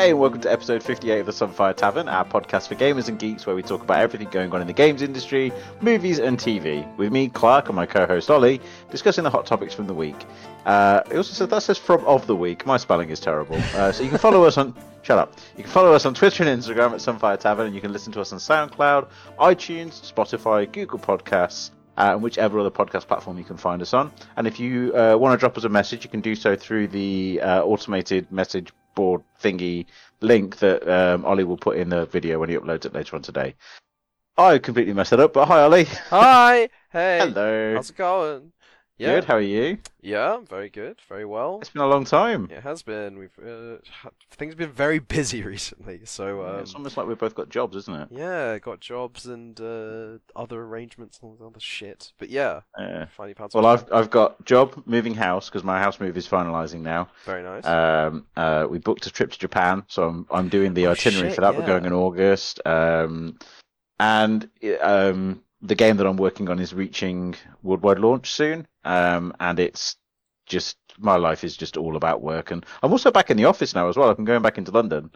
Hey, and welcome to episode 58 of the Sunfire Tavern, our podcast for gamers and geeks where we talk about everything going on in the games industry, movies, and TV. With me, Clark, and my co host Ollie, discussing the hot topics from the week. Uh, it also says that says from of the week. My spelling is terrible. Uh, so you can follow us on. Shut up. You can follow us on Twitter and Instagram at Sunfire Tavern, and you can listen to us on SoundCloud, iTunes, Spotify, Google Podcasts, uh, and whichever other podcast platform you can find us on. And if you uh, want to drop us a message, you can do so through the uh, automated message board thingy link that um, Ollie will put in the video when he uploads it later on today. I completely messed it up, but hi Ollie. Hi. Hey. Hello. How's it going? Yeah. Good. How are you? Yeah, I'm very good. Very well. It's been a long time. It has been. We've uh, things have been very busy recently. So um, it's almost like we've both got jobs, isn't it? yeah, got jobs and uh, other arrangements and all this other shit. But yeah, Yeah. finally found Well, I've I've got job moving house because my house move is finalising now. very nice. Um, uh, we booked a trip to Japan, so I'm I'm doing the Oh, itinerary shit, for that. We're yeah. going in August. Um, and um, the game that I'm working on is reaching worldwide launch soon. Um, and it's just my life is just all about work, and I'm also back in the office now as well. I'm going back into London,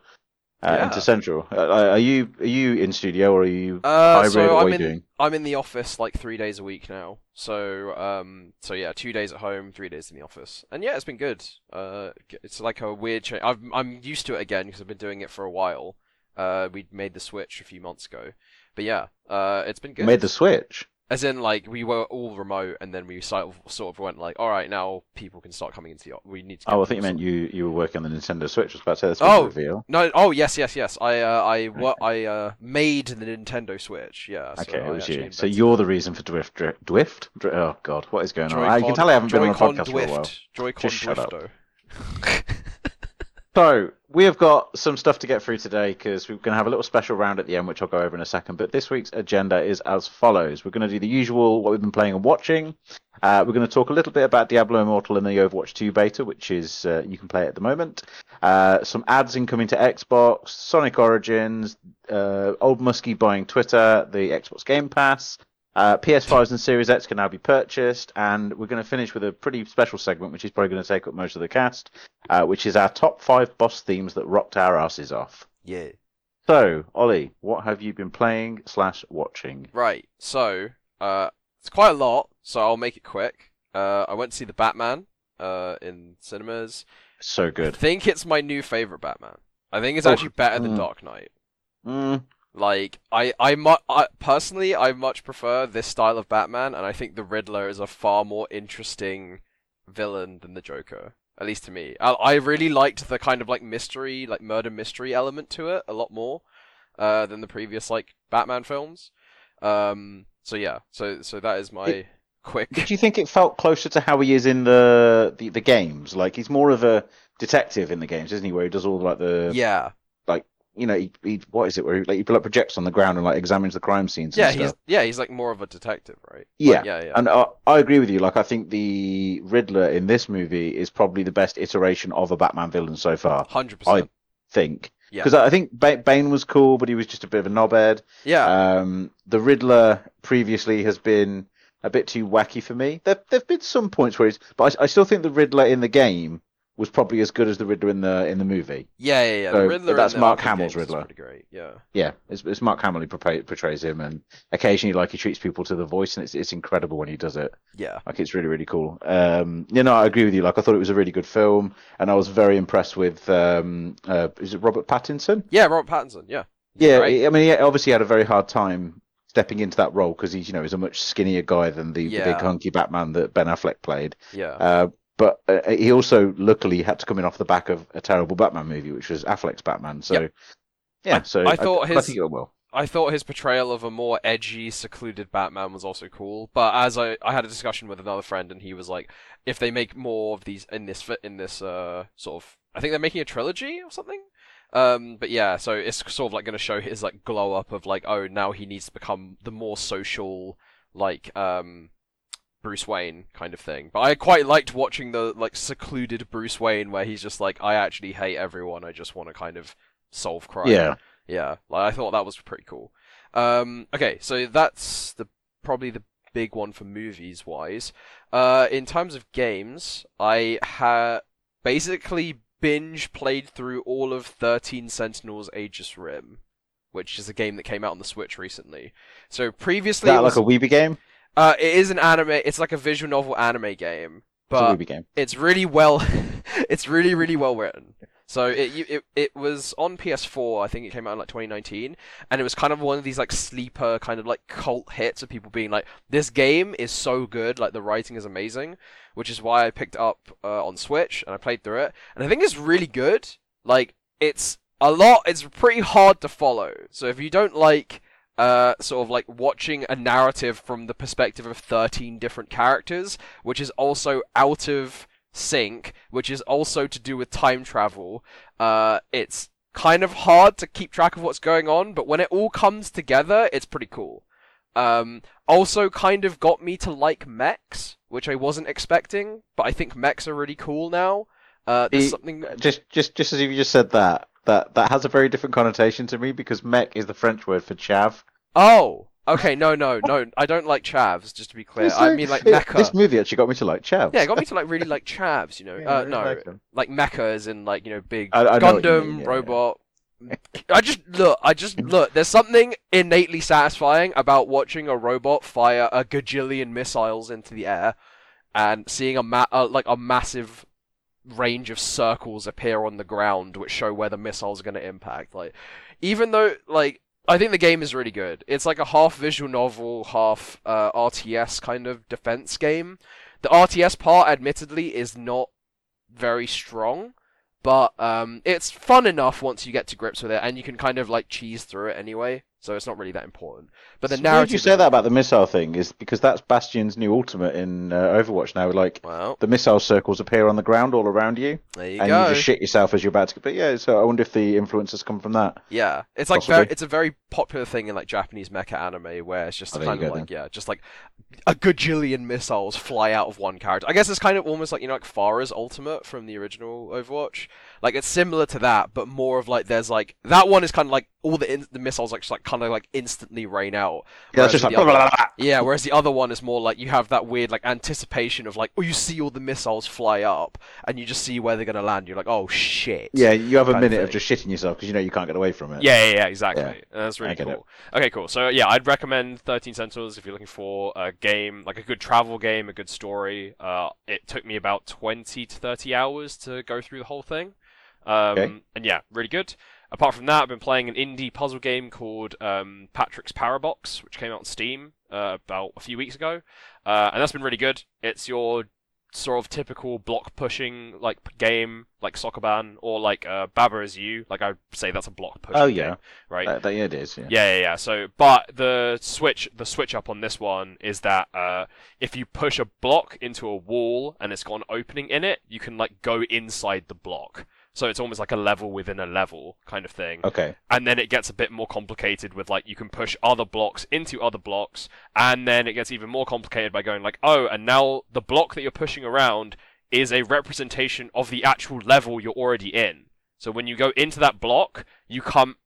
uh, Yeah. into Central. Uh, are you are you in studio or are you Uh, hybrid? so what I'm are you in doing? I'm in the office like three days a week now. So um so yeah, two days at home, three days in the office, and yeah, it's been good. Uh, it's like a weird change. I'm I'm used to it again because I've been doing it for a while. Uh, we made the switch a few months ago, but yeah, uh, it's been good. made the switch. As in, like we were all remote, and then we sort of sort of went like, all right, now people can start coming into the. We need to. Oh, I think you meant you you were working on the Nintendo Switch. I was about to say that's Oh. reveal. No, oh yes, yes, yes. I uh, I what I uh made the Nintendo Switch. Yeah. so Okay, it was you. So you're the reason for Dwift. Dri- Dwift? Dri- oh God, what is going on? I, you can tell I haven't been on a Joy-Con podcast for a while. Joy-Con Just shut up. So we have got some stuff to get through today because we're going to have a little special round at the end, which I'll go over in a second. But this week's agenda is as follows: we're going to do the usual, what we've been playing and watching. Uh, we're going to talk a little bit about Diablo Immortal and the Overwatch 2 beta, which is uh, you can play at the moment. Uh, some ads incoming to Xbox, Sonic Origins, uh, Old Muskie buying Twitter, the Xbox Game Pass. Uh, PS5s and Series X can now be purchased, and we're going to finish with a pretty special segment, which is probably going to take up most of the cast, uh, which is our top five boss themes that rocked our asses off. Yeah. So, Ollie, what have you been playing slash watching? Right. So, uh, it's quite a lot. So I'll make it quick. Uh, I went to see the Batman. Uh, in cinemas. So I good. think it's my new favorite Batman. I think it's Oh, actually better than mm. Dark Knight. Mm, Like I, I, mu- I personally, I much prefer this style of Batman, and I think the Riddler is a far more interesting villain than the Joker. At least to me, I, I really liked the kind of like mystery, like murder mystery element to it a lot more uh, than the previous like Batman films. Um, so yeah, so so that is my It- quick. did you think it felt closer to how he is in the, the the games? Like he's more of a detective in the games, isn't he? Where he does all like the yeah, you know he, he what is it? Where he, like he like projects on the ground and like examines the crime scenes. yeah, and he's stuff. yeah, he's like more of a detective, right? Yeah, Like, yeah, yeah. And I, I agree with you. Like, I think the Riddler in this movie is probably the best iteration of a Batman villain so far. Hundred percent, I think Yeah. because I think Bane was cool, but he was just a bit of a knobhead. Yeah. Um, the Riddler previously has been a bit too wacky for me. There there've been some points where he's, but I, I still think the Riddler in the game was probably as good as the Riddler in the in the movie. Yeah, yeah, yeah. So, the Riddler. that's Mark Hamill's Riddler. Pretty great. Yeah. Yeah, it's, it's Mark Hamill who portray, portrays him, and occasionally, like he treats people to the voice, and it's it's incredible when he does it. Yeah. Like it's really really cool. Um, you know, I agree with you. Like I thought it was a really good film, and I was very impressed with. Um, uh, is it Robert Pattinson? Yeah, Robert Pattinson. Yeah. He's Yeah, great. I mean, he obviously had a very hard time stepping into that role because he's you know he's a much skinnier guy than the, the big hunky Batman that Ben Affleck played. Yeah. Uh, but uh, he also luckily had to come in off the back of a terrible Batman movie, which was Affleck's Batman. So. Yep. Yeah, I- so I thought I, his- think it went well. I thought his portrayal of a more edgy, secluded Batman was also cool. But as I, I had a discussion with another friend, and he was like, if they make more of these in this in this uh sort of, I think they're making a trilogy or something. Um, but yeah, so it's sort of like going to show his like glow up of like, oh, now he needs to become the more social, like um, Bruce Wayne kind of thing. But I quite liked watching the like secluded Bruce Wayne where he's just like, I actually hate everyone. I just want to kind of solve crime. Yeah. Yeah, like I thought that was pretty cool. Um, okay, so that's the probably the big one for movies wise. Uh, in terms of games, I ha basically binge played through all of 13 Sentinels Aegis Rim, which is a game that came out on the Switch recently. So Is previously, that it was, like a Weeby game? Uh, it is an anime. It's like a visual novel anime game, It's but a Weeby game. it's really well it's really really well written so it, it it was on PS4 I think it came out in like 2019 and it was kind of one of these like sleeper kind of like cult hits of people being like this game is so good like the writing is amazing which is why I picked it up uh, on Switch and I played through it and I think it's really good like it's a lot it's pretty hard to follow so if you don't like uh, sort of like watching a narrative from the perspective of 13 different characters, which is also out of sync, which is also to do with time travel. Uh, it's kind of hard to keep track of what's going on, but when it all comes together, it's pretty cool. Um, also kind of got me to like mechs, which I wasn't expecting, but I think mechs are really cool now. Uh, there's The- something. Just, just, just as you just said that, that that has a very different connotation to me because mech is the French word for chav. Oh, okay, no, no, no, I don't like chavs. Just to be clear, It's I like- mean like it- mecha. This movie actually got me to like chav. Yeah, it got me to like really like chavs, you know. Yeah, uh, really no, like them. like mecha as in like you know big I- I know what you Gundam mean, yeah, robot. I just look. I just look. There's something innately satisfying about watching a robot fire a gajillion missiles into the air, and seeing a ma- uh, like a massive range of circles appear on the ground, which show where the missiles are going to impact. Like, even though like I think the game is really good. It's like a half visual novel, half uh, RTS kind of defense game. The RTS part, admittedly, is not very strong, but um, it's fun enough once you get to grips with it, and you can kind of like cheese through it anyway. So it's not really that important. But the weird narrative. you say that about the missile thing is because that's Bastion's new ultimate in uh, Overwatch now. Like Well, the missile circles appear on the ground all around you, there you and go. you just shit yourself as you're about to. But yeah, so I wonder if the influences come from that. Yeah, it's like very, it's a very popular thing in like Japanese mecha anime where it's just Oh, kind of go like yeah, just like a gajillion missiles fly out of one character. I guess it's kind of almost like you know like Pharah's ultimate from the original Overwatch. Like it's similar to that, but more of like there's like that one is kind of like all the in- the missiles like just like kind of like instantly rain out. Yeah, just like the other- blah, blah, blah. Yeah, whereas the other one is more like you have that weird like anticipation of like oh you see all the missiles fly up and you just see where they're gonna land. You're like oh shit. yeah. You have a kind of minute of just shitting yourself because you know you can't get away from it. Yeah, yeah, yeah, exactly. Yeah. That's really get it. cool. Okay, cool. So yeah, I'd recommend 13 Sentinels if you're looking for a game, like a good travel game, a good story. Uh, it took me about 20 to 30 hours to go through the whole thing. Um, Okay. and yeah, really good. Apart from that, I've been playing an indie puzzle game called um, Patrick's Parabox, which came out on Steam uh, about a few weeks ago, uh, and that's been really good. It's your sort of typical block pushing like game, like Sokoban or like uh, Baba is You. Like I'd say that's a block pushing. Oh game, yeah, right. that, that, yeah, it is. Yeah. Yeah, yeah, yeah. So, but the switch, the switch up on this one is that uh, if you push a block into a wall and it's got an opening in it, you can like go inside the block. So it's almost like a level within a level kind of thing. Okay. And then it gets a bit more complicated with like you can push other blocks into other blocks, and then it gets even more complicated by going like, oh, and now the block that you're pushing around is a representation of the actual level you're already in. So when you go into that block, you come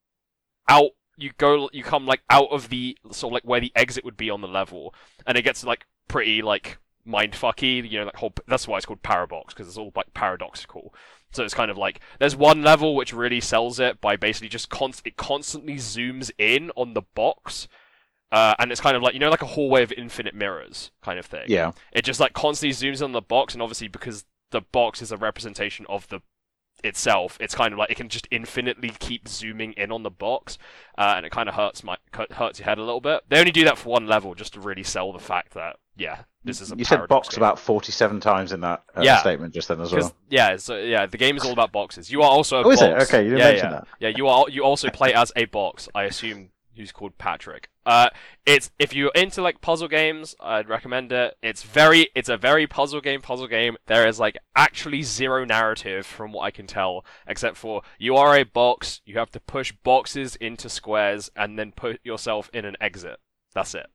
out you go you come like out of the sort of like where the exit would be on the level and it gets like pretty like mind mindfucky you know like whole that's why it's called parabox because it's all like paradoxical so it's kind of like there's one level which really sells it by basically just const- it constantly zooms in on the box uh, and it's kind of like you know like a hallway of infinite mirrors kind of thing Yeah. it just like constantly zooms in on the box and obviously because the box is a representation of the itself it's kind of like it can just infinitely keep zooming in on the box uh, and it kind of hurts my hurts your head a little bit they only do that for one level just to really sell the fact that yeah this is a You said box game. about forty-seven times in that uh, Yeah. statement just then as well. yeah, so yeah, the game is all about boxes. You are also a Oh, is box. it? Okay, you didn't yeah, mention yeah. that. Yeah, you are. You also play as a box. I assume who's called Patrick. Uh, it's if you're into like puzzle games, I'd recommend it. It's very, it's a very puzzle game. Puzzle game. There is like actually zero narrative from what I can tell, except for you are a box. You have to push boxes into squares and then put yourself in an exit. That's it.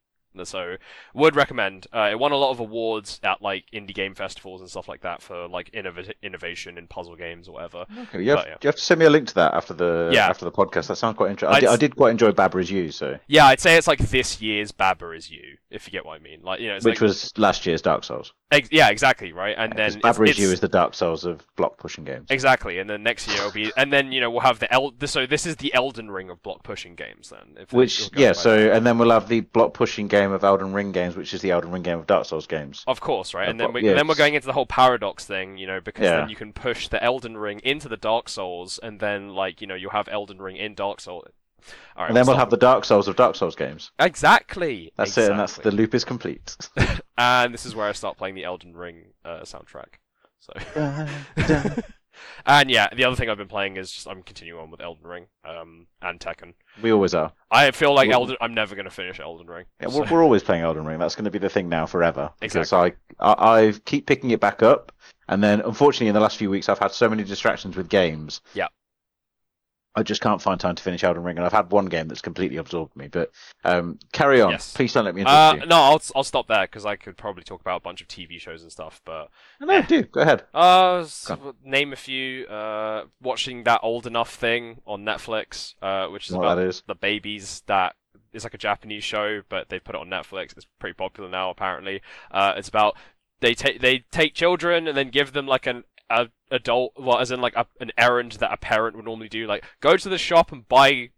So would recommend. Uh, it won a lot of awards at like indie game festivals and stuff like that for like innov- innovation in puzzle games or whatever. Okay, you have, But, yeah. you have to send me a link to that after the Yeah. after the podcast. That sounds quite interesting. I did, I s- did quite enjoy Baba is You, so Yeah, I'd say it's like this year's Baba is You, if you get what I mean. Like you know, it's which like, was last year's Dark Souls. ex- yeah, exactly right. And then Because Baba it's- is You is the Dark Souls of block pushing games. Exactly, and then next year it'll be, and then you know we'll have the El. So this is the Elden Ring of block pushing games, then. Which yeah, so that. and then we'll have the block pushing game of Elden Ring games, which is the Elden Ring game of Dark Souls games. of course, right, and then but- we, yeah, then we're going into the whole paradox thing, you know, because Yeah. then you can push the Elden Ring into the Dark Souls, and then like you know you'll have Elden Ring in Dark Souls. All right, and then we'll stop. have the Dark Souls of Dark Souls games. exactly. That's it, and that's the loop is complete. And this is where I start playing the Elden Ring uh, soundtrack. So. and yeah, the other thing I've been playing is just I'm continuing on with Elden Ring um, and Tekken. We always are. I feel like Well- Elden. I'm never going to finish Elden Ring. Yeah, so- we're, we're always playing Elden Ring. That's going to be the thing now forever. Exactly. I, I I keep picking it back up, and then unfortunately in the last few weeks I've had so many distractions with games. Yeah. I just can't find time to finish Elden Ring, and I've had one game that's completely absorbed me. But um, carry on. Yes. Please don't let me Uh, no, I'll I'll stop there because I could probably talk about a bunch of TV shows and stuff. But. No, do go ahead. uh, Go name a few. Uh, watching that old enough thing on Netflix, uh, which is What about is. the babies that is like a Japanese show, but they put it on Netflix. It's pretty popular now, apparently. Uh, it's about they take they take children and then give them like an a adult, well, as in like a, an errand that a parent would normally do, like go to the shop and buy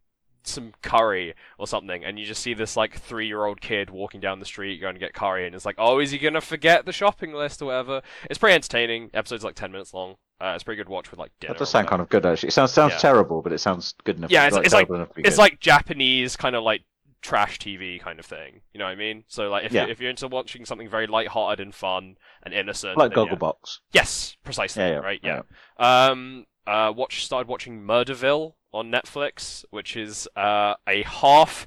some curry or something, and you just see this like three year old kid walking down the street going to get curry, and it's like, oh, is he gonna forget the shopping list or whatever? It's pretty entertaining. Episode's like ten minutes long. Uh, it's pretty good watch with like dinner. That does sound kind of good actually. It sounds sounds Yeah. terrible, but it sounds good enough. Yeah, it's- it's like- terrible enough to be it's good. like Japanese kind of like trash TV kind of thing. You know what I mean? So like if Yeah. you if you're into watching something very light-hearted and fun and innocent, like then yeah. Gogglebox. Yes, precisely. Yeah, right. yeah. Yeah. Um. Uh. Watch. Started watching Murderville on Netflix, which is uh a half.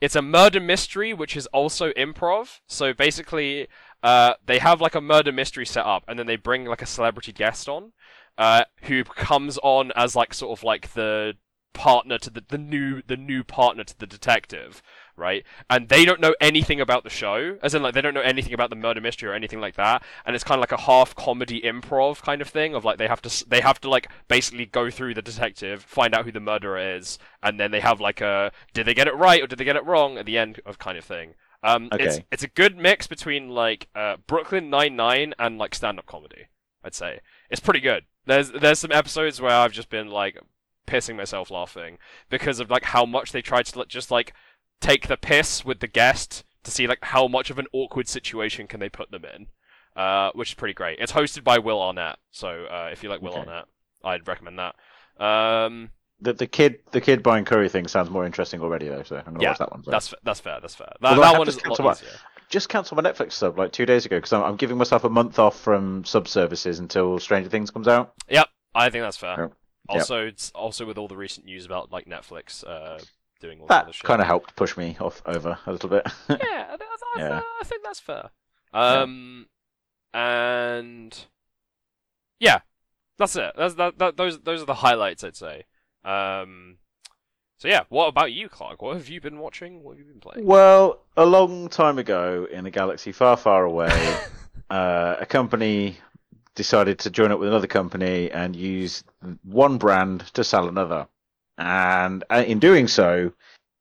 It's a murder mystery, which is also improv. So basically, uh, they have like a murder mystery set up, and then they bring like a celebrity guest on, uh, who comes on as like sort of like the partner to the, the new the new partner to the detective right? And they don't know anything about the show as in like they don't know anything about the murder mystery or anything like that and it's kind of like a half comedy improv kind of thing of like they have to they have to like basically go through the detective find out who the murderer is and then they have like a did they get it right or did they get it wrong at the end of kind of thing. Um it's Okay. it's a good mix between like uh Brooklyn 99 and like stand-up comedy I'd say. It's pretty good. There's there's some episodes where I've just been like pissing myself laughing because of like how much they tried to like, just like take the piss with the guest to see like how much of an awkward situation can they put them in, uh, which is pretty great. It's hosted by Will Arnett, so uh, if you like Will Okay. Arnett, I'd recommend that. Um, The the kid the kid buying curry thing sounds more interesting already though, so I'm gonna Yeah, watch that one. So. that's that's fair. That's fair. That, I that one is a cancel lot my- easier. just cancelled my Netflix sub like two days ago because I'm, I'm giving myself a month off from sub services until Stranger Things comes out. Yep, I think that's fair. Yep. Also, it's also with all the recent news about like Netflix uh, doing all other That kind of helped push me off over a little bit. yeah, I, think- I, Yeah. I think that's fair. Um, and yeah, that's it. That's that, that. Those those are the highlights, I'd say. Um, so yeah, what about you, Clark? What have you been watching? What have you been playing? well, a long time ago in a galaxy far, far away, uh, a company decided to join up with another company and use one brand to sell another. And uh, in doing so,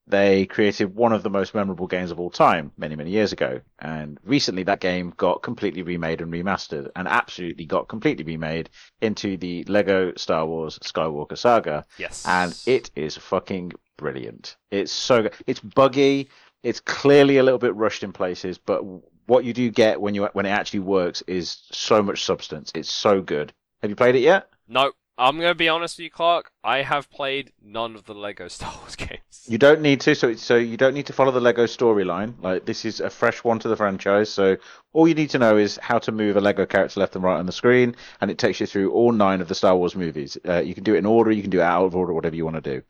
they created one of the most memorable games of all time many, many years ago. And recently that game got completely remade and remastered and absolutely got completely remade into the Lego Star Wars Skywalker Saga yes, and it is fucking brilliant. It's so good. It's buggy. It's clearly a little bit rushed in places, but what you do get when you when it actually works is so much substance. It's so good. Have you played it yet? no. I'm gonna be honest with you, Clark. I have played none of the Lego Star Wars games. You don't need to. So so you don't need to follow the Lego storyline. Like this is a fresh one to the franchise. So all you need to know is how to move a Lego character left and right on the screen, and it takes you through all nine of the Star Wars movies. Uh, you can do it in order. You can do it out of order, whatever you want to do.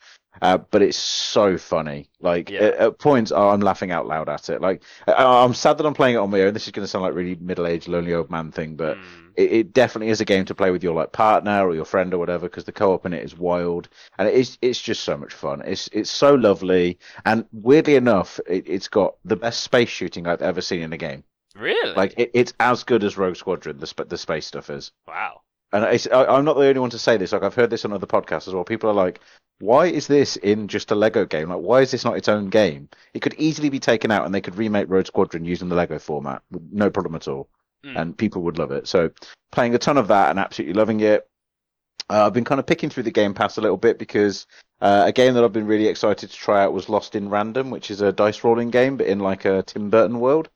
Uh, but it's so funny. Like Yeah. at, at points, oh, I'm laughing out loud at it. Like I, I'm sad that I'm playing it on my own. This is going to sound like really middle-aged, lonely old man thing, but Mm. it, it definitely is a game to play with your like partner or your friend or whatever because the co-op in it is wild and it is it's just so much fun. It's it's so lovely and weirdly enough, it, it's got the best space shooting I've ever seen in a game. Really? Like it, it's as good as Rogue Squadron. The the space stuff is. wow. And I, I'm not the only one to say this. Like I've heard this on other podcasts as well. People are like, "Why is this in just a Lego game? Like, why is this not its own game? It could easily be taken out, and they could remake Rogue Squadron using the Lego format, with no problem at all, Mm. and people would love it." So, playing a ton of that and absolutely loving it. Uh, I've been kind of picking through the Game Pass a little bit because uh, a game that I've been really excited to try out was Lost in Random, which is a dice rolling game, but in like a Tim Burton world.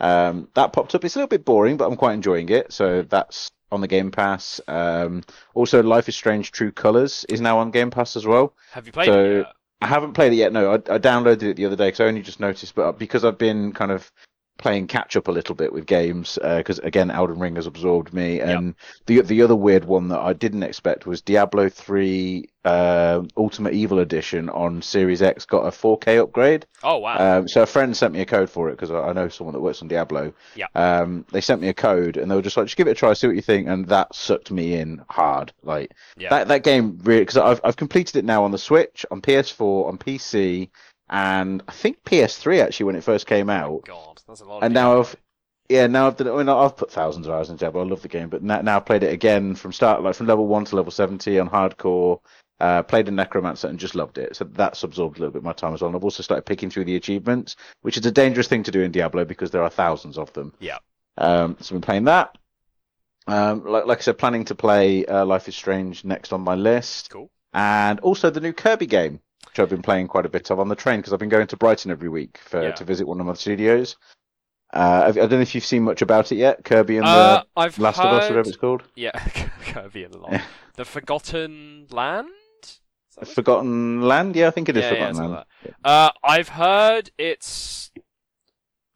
Um, that popped up. It's a little bit boring, but I'm quite enjoying it. So that's on the Game Pass. Um, also, Life is Strange: True Colors is now on Game Pass as well. Have you played so- it yet? I haven't played it yet. No, I, I downloaded it the other day because I only just noticed. But because I've been kind of playing catch up a little bit with games, because again, Elden Ring has absorbed me, and the the other weird one that I didn't expect was Diablo three uh, Ultimate Evil Edition on Series X got a 4K upgrade. Oh wow. Um, so a friend sent me a code for it because I I know someone that works on Diablo. Yeah. Um, they sent me a code and they were just like, just give it a try, see what you think, and that sucked me in hard. Like yeah. that that game really because I've I've completed it now on the Switch, on PS4, on PC, and I think PS3 actually when it first came out. God, that's a lot. Of And now I've yeah now I've done, I mean, I've put thousands of hours in Diablo. I love the game, but now, now I've played it again from start like from level one to level seventy on hardcore. Uh, played a Necromancer and just loved it. So that's absorbed a little bit of my time as well. And I've also started picking through the achievements, which is a dangerous thing to do in Diablo because there are thousands of them. Yeah. Um, so I've been playing that. Um, like, like I said, planning to play uh, Life is Strange next on my list, Cool. and also the new Kirby game, which I've been playing quite a bit of on the train because I've been going to Brighton every week for Yeah. to visit one of my studios. Uh, I don't know if you've seen much about it yet, Kirby and Uh, I've the Last heard... of Us, whatever it's called. Yeah, Kirby and the Lost. The Forgotten Land. Forgotten Land, yeah, I think it is Yeah, yeah, Forgotten something Land. like Uh, I've heard it's.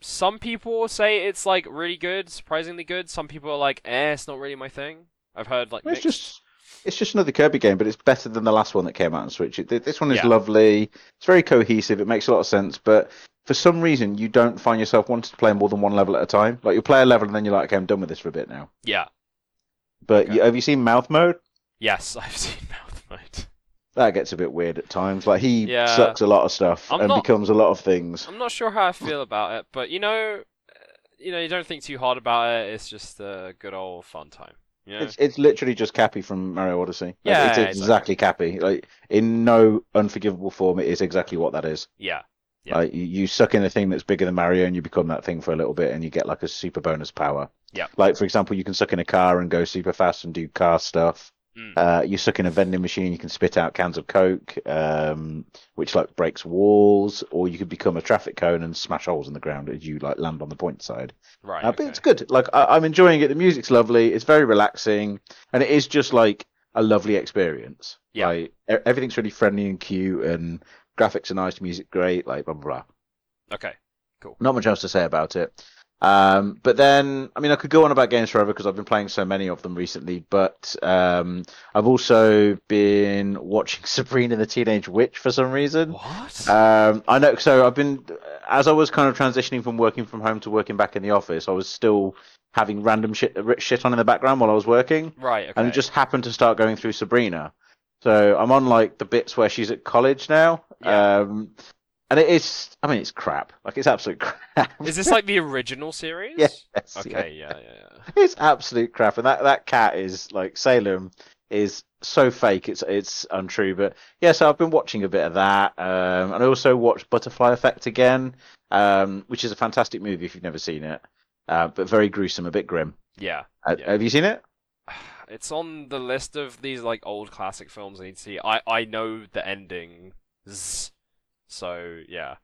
Some people say it's like really good, surprisingly good. Some people are like, eh, it's not really my thing. I've heard like It's mixed. just it's just another Kirby game, but it's better than the last one that came out on Switch. It, this one is Yeah. lovely. It's very cohesive. It makes a lot of sense, but for some reason you don't find yourself wanting to play more than one level at a time. Like you play a level and then you're like, okay, I'm done with this for a bit now. Yeah. But Okay. you, have you seen Mouth Mode? Yes, I've seen Mouth Mode. That gets a bit weird at times. Like he Yeah. sucks a lot of stuff I'm and not- becomes a lot of things. I'm not sure how I feel about it, but you know, you know, you don't think too hard about it. It's just a good old fun time. Know? It's it's literally just Cappy from Mario Odyssey. Like, Yeah, it's yeah, exactly Cappy. Like in no unforgivable form, it is exactly what that is. Yeah. Yeah. Like you, you suck in a thing that's bigger than Mario, and you become that thing for a little bit, and you get like a super bonus power. Yeah. Like for example, you can suck in a car and go super fast and do car stuff. Mm. Uh, you suck in a vending machine, you can spit out cans of Coke, um, which like breaks walls, or you could become a traffic cone and smash holes in the ground as you like land on the point side. Right. Uh, but okay. it's good. Like I, I'm enjoying it. The music's lovely. It's very relaxing, and it is just like a lovely experience. Yeah. Like e- everything's really friendly and cute, and graphics are nice, music great. Like blah blah blah. Okay. Cool. Not much else to say about it. Um, but then, I mean, I could go on about games forever because I've been playing so many of them recently. But um, I've also been watching Sabrina the Teenage Witch for some reason. What? Um, I know. So I've been, as I was kind of transitioning from working from home to working back in the office, I was still having random shit shit on in the background while I was working, right. Okay. and it just happened to start going through Sabrina. So I'm on like the bits where she's at college now. Yeah. Um, and it is, I mean, it's crap. Like it's absolute crap. Is this like the original series? Yes. Okay. Yeah. Yeah. Yeah. It's absolute crap, and that that cat is like Salem is so fake. It's it's untrue, but yeah. So I've been watching a bit of that, um, and I also watched Butterfly Effect again, um, which is a fantastic movie if you've never seen it, uh, but very gruesome, a bit grim. Yeah. Uh, Yeah. Have you seen it? It's on the list of these like old classic films I need to see. I I know the ending, so yeah.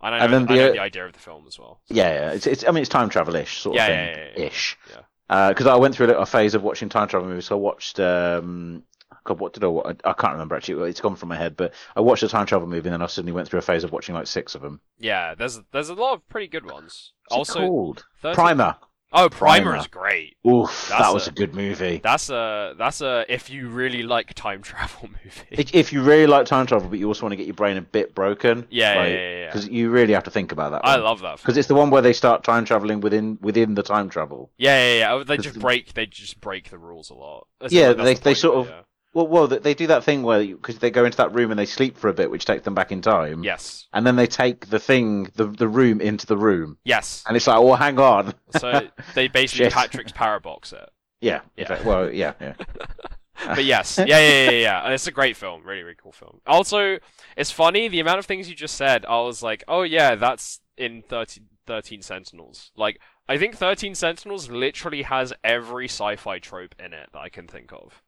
I know, And then I the, know uh, the idea of the film as well. Yeah, yeah. It's it's. I mean, it's time travel-ish sort Yeah, of yeah, thing, yeah, yeah. ish. Yeah. Because I went through a little phase of watching time travel movies. So I watched. Um, God, what did I watch? I can't remember actually. It's gone from my head. But I watched a time travel movie, and then I suddenly went through a phase of watching like six of them. Yeah, there's there's a lot of pretty good ones. What's it also, called 13 Primer. Oh, Primer Primer. is great. Oof, That's that was a- a good movie. That's a that's a if you really like time travel movie. If if you really like time travel, but you also want to get your brain a bit broken, Yeah, yeah, yeah, yeah, yeah. because you really have to think about that. I love that. because it's the one where they start time traveling within within the time travel. Yeah, yeah, yeah. Oh, They just break. They just break the rules a lot. That's- Yeah, that's they- the they sort of- yeah. Well, well, they- they do that thing where because they go into that room and they sleep for a bit, which takes them back in time. Yes. And then they take the thing, the the room into the room, Yes. and it's like, oh, hang on. So they basically. Patrick's parabox it. Yeah. Yeah. fact- Well, yeah, yeah. But yes, yeah, yeah, yeah, yeah, it's a great film, really, really cool film. Also, it's funny the amount of things you just said. I was like, oh yeah, that's in 13, 13 Sentinels. Like, I think Thirteen Sentinels literally has every sci-fi trope in it that I can think of.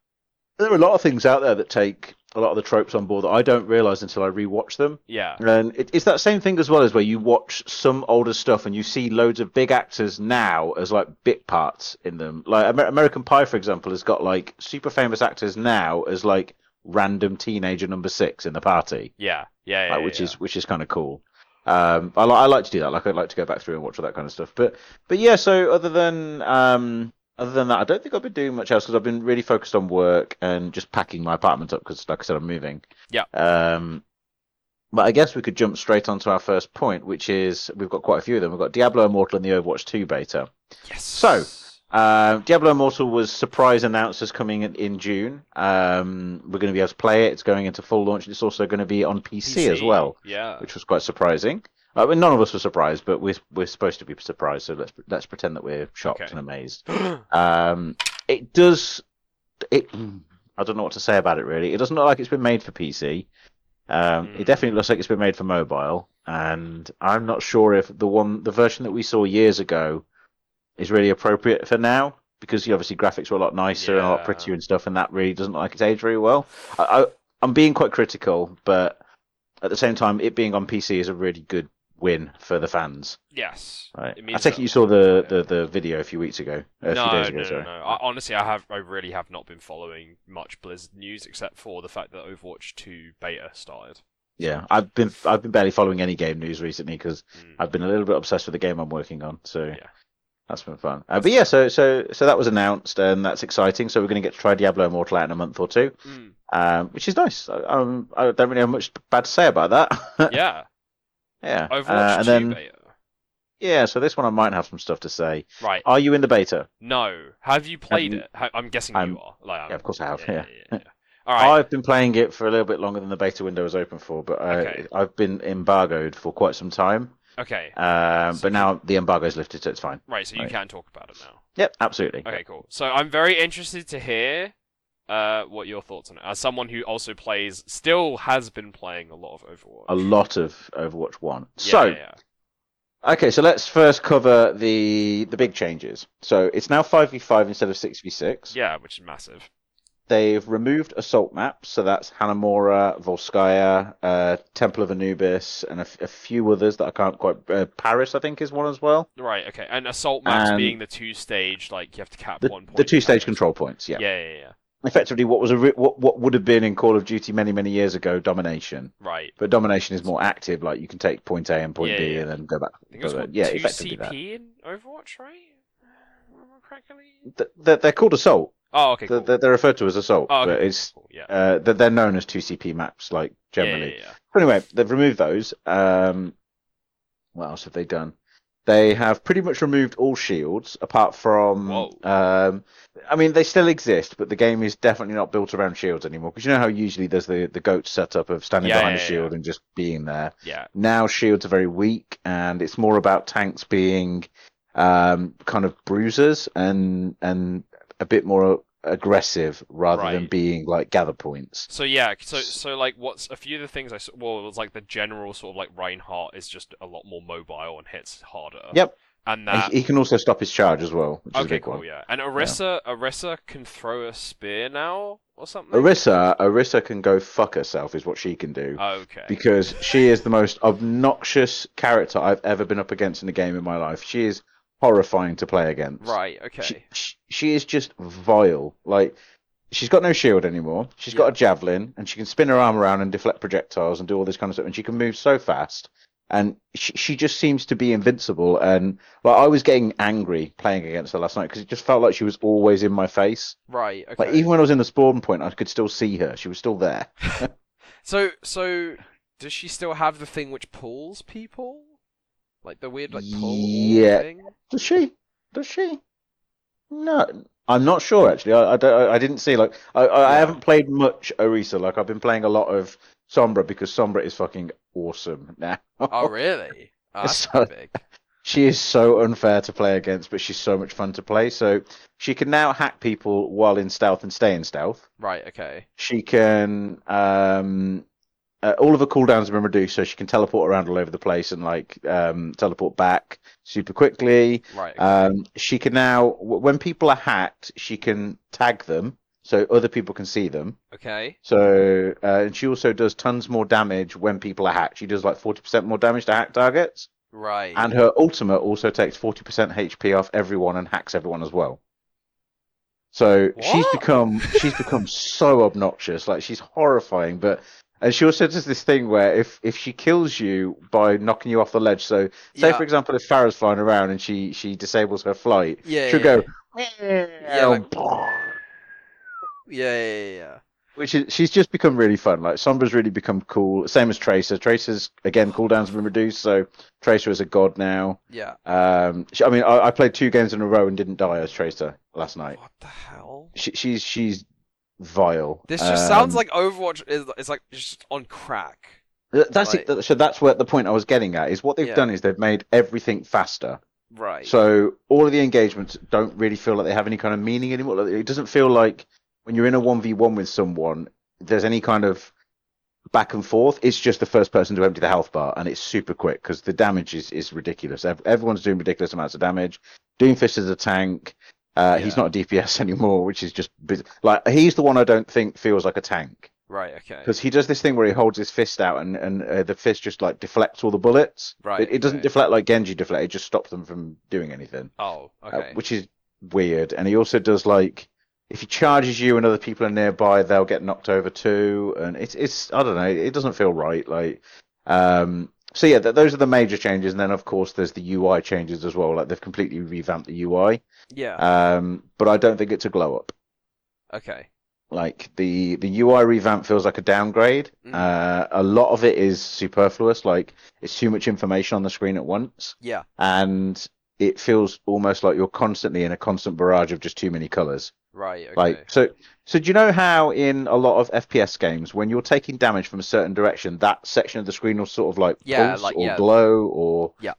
There are a lot of things out there that take a lot of the tropes on board that I don't realize until I rewatch them. Yeah, And it, it's that same thing as well as where you watch some older stuff and you see loads of big actors now as like bit parts in them. Like Amer- American Pie, for example, has got like super famous actors now as like random teenager number six in the party, yeah, yeah, yeah, like, yeah, which yeah. is which is kind of cool. Um, I, li- I like to do that. Like I'd like to go back through and watch all that kind of stuff. But but yeah. So other than um, other than that, I don't think I've been doing much else because I've been really focused on work and just packing my apartment up because, like I said, I'm moving. Yeah. Um, but I guess we could jump straight onto our first point, which is we've got quite a few of them. We've got Diablo Immortal and the Overwatch 2 beta. yes. So, Uh, Diablo Immortal was surprise announced as coming in, in June. Um, we're going to be able to play it. It's going into full launch. and It's also going to be on PC, as well, Yeah, which was quite surprising. Uh, well, none of us were surprised, but we're we're supposed to be surprised. So let's let's pretend that we're shocked Okay. and amazed. Um, it does. It. I don't know what to say about it. Really, it doesn't look like it's been made for PC. Um, Mm. It definitely looks like it's been made for mobile, and I'm not sure if the one, the version that we saw years ago, is really appropriate for now because obviously graphics were a lot nicer and a lot prettier and stuff, and that really doesn't look like it's aged very well. I, I, I'm being quite critical, but at the same time, it being on PC is a really good win for the fans. yes. Right. I take it you saw the, the, the video a few weeks ago, a no, few days ago. no, sorry. no, no. I, honestly, I have, I really have not been following much Blizzard news except for the fact that Overwatch 2 beta started. Yeah, I've been I've been barely following any game news recently because Mm. I've been a little bit obsessed with the game I'm working on. So Yeah. that's been fun. Uh, but yeah, so so so that was announced and that's exciting. So we're going to get to try Diablo Immortal out in a month or two, Mm. um, which is nice. I, um, I don't really have much bad to say about that. Yeah, yeah. Overwatch Uh, 2 and then beta. yeah, so this one I might have some stuff to say. Right. Are you in the beta? No. Have you played you- it? I'm guessing I'm- you are. Like, Yeah, of course I have. Yeah. yeah. All right. I've been playing it for a little bit longer than the beta window was open for, but uh, Okay. I've been embargoed for quite some time. Okay. Um, So but now the embargo's lifted, so it's fine. Right. So you right. can talk about it now. Yep, absolutely. Okay. Cool. So I'm very interested to hear uh, what your thoughts on it. As someone who also plays, still has been playing a lot of Overwatch. a lot of Overwatch One. Yeah, so, yeah, yeah. okay, so let's first cover the the big changes. So it's now five v five instead of six v six. Yeah, which is massive. They've removed assault maps, so that's Hanamura, Volskaya, uh, Temple of Anubis, and a, f- a few others that I can't quite. Uh, Paris, I think, is one as well. Right. Okay. And assault maps And- being the two stage, like you have to cap The, one point. the two stage control points, yeah. Yeah. Yeah. Yeah. Effectively, what was a re- what what would have been in Call of Duty many many years ago, domination. Right. But domination is more active, like you can take point A and point Yeah, B yeah. and then go back. I think it was But, uh, yeah, two effectively that. CP in Overwatch, right? Correctly? They're, they're called assault. Oh, okay. They're, Cool. they're, they're referred to as assault, Oh, okay. but it's cool, Yeah. uh, they're, they're known as 2CP maps, like generally. Yeah, yeah, yeah. But anyway, they've removed those. Um, what else have they done? They have pretty much removed all shields, apart from. Whoa. Um, I mean, they still exist, but the game is definitely not built around shields anymore. Because you know how usually there's the the goat setup of standing Yeah, behind yeah, a shield yeah. and just being there. Yeah. Now shields are very weak, and it's more about tanks being um, kind of bruisers and and a bit more aggressive rather than being like gather points. So yeah, so so like what's a few of the things I saw, well, it was like the general sort of like Reinhardt is just a lot more mobile and hits harder. Yep. And And that he, he can also stop his charge as well, which is a big cool, one. yeah. And Orisa, Orisa can throw a spear now or something. Orisa, Orisa can go fuck herself, is what she can do. Okay. Because she is the most obnoxious character I've ever been up against in a game in my life. She is horrifying to play against. Right. Okay. She, she, she is just vile. Like, she's got no shield anymore. She's got a javelin, and she can spin her arm around and deflect projectiles and do all this kind of stuff. And she can move so fast. and she, she just seems to be invincible. And like I was getting angry playing against her last night because it just felt like she was always in my face. Right. Okay. Like even when I was in the spawn point, I could still see her. She was still there. So so does she still have the thing which pulls people? Like the weird like Yeah. thing? Does she? Does she? No, I'm not sure actually. I, I don't. I, I didn't see like I, I, I haven't played much Orisa. Like I've been playing a lot of Sombra because Sombra is fucking awesome now. Oh really? Oh, that's So- big. She is so unfair to play against, but she's so much fun to play. So she can now hack people while in stealth and stay in stealth. Right, okay. She can um, uh, all of her cooldowns have been reduced, so she can teleport around all over the place and like um, teleport back super quickly. Right. Okay. Um, she can now, when people are hacked, she can tag them so other people can see them. okay. So, uh, and she also does tons more damage when people are hacked. She does like 40% more damage to hack targets. Right. And her ultimate also takes 40% HP off everyone and hacks everyone as well. So she's become she's become so obnoxious, like she's horrifying. But and she also does this thing where if if she kills you by knocking you off the ledge, so say yeah. for example if Pharah's flying around and she she disables her flight, yeah, she'll yeah, go Yeah, like- Yeah, yeah, yeah, yeah. which is she's just become really fun. Like Sombra's really become cool. Same as Tracer. Tracer's again cooldowns have been reduced, so Tracer is a god now. Yeah. Um, she, I mean, I, I played two games in a row and didn't die as Tracer last night. What the hell? She, she's she's vile. This just sounds Um, like Overwatch is it's like just on crack. that's like- it. So that's where the point I was getting at is what they've Yeah. done is they've made everything faster. Right. So all of the engagements don't really feel like they have any kind of meaning anymore. Like, It doesn't feel like when you're in a one v one with someone, there's any kind of back and forth. It's just the first person to empty the health bar, and it's super quick because the damage is, is ridiculous. Everyone's doing ridiculous amounts of damage. Doomfist is a tank. Uh, He's not a DPS anymore, which is just like he's the one I don't think feels like a tank right. Okay. because he does this thing where he holds his fist out and and uh, the fist just like deflects all the bullets. Right, It, it doesn't deflect like Genji deflect. It just stops them from doing anything Oh. uh, Okay. which is weird. And he also does like if he charges you and other people are nearby, they'll get knocked over too. And it's it's I don't know, it doesn't feel right. Like um, so yeah, th- those are the major changes. And then of course there's the UI changes as well. Like they've completely revamped the UI. yeah. Um, but I don't think it's a glow up. okay. Like the the UI revamp feels like a downgrade. Mhm. Uh, a lot of it is superfluous. Like it's too much information on the screen at once Yeah. and it feels almost like you're constantly in a constant barrage of just too many colors. Right. Okay. Like so, so do you know how in a lot of FPS games, when you're taking damage from a certain direction, that section of the screen will sort of like Yeah, pulse like- or yeah. glow or Yeah.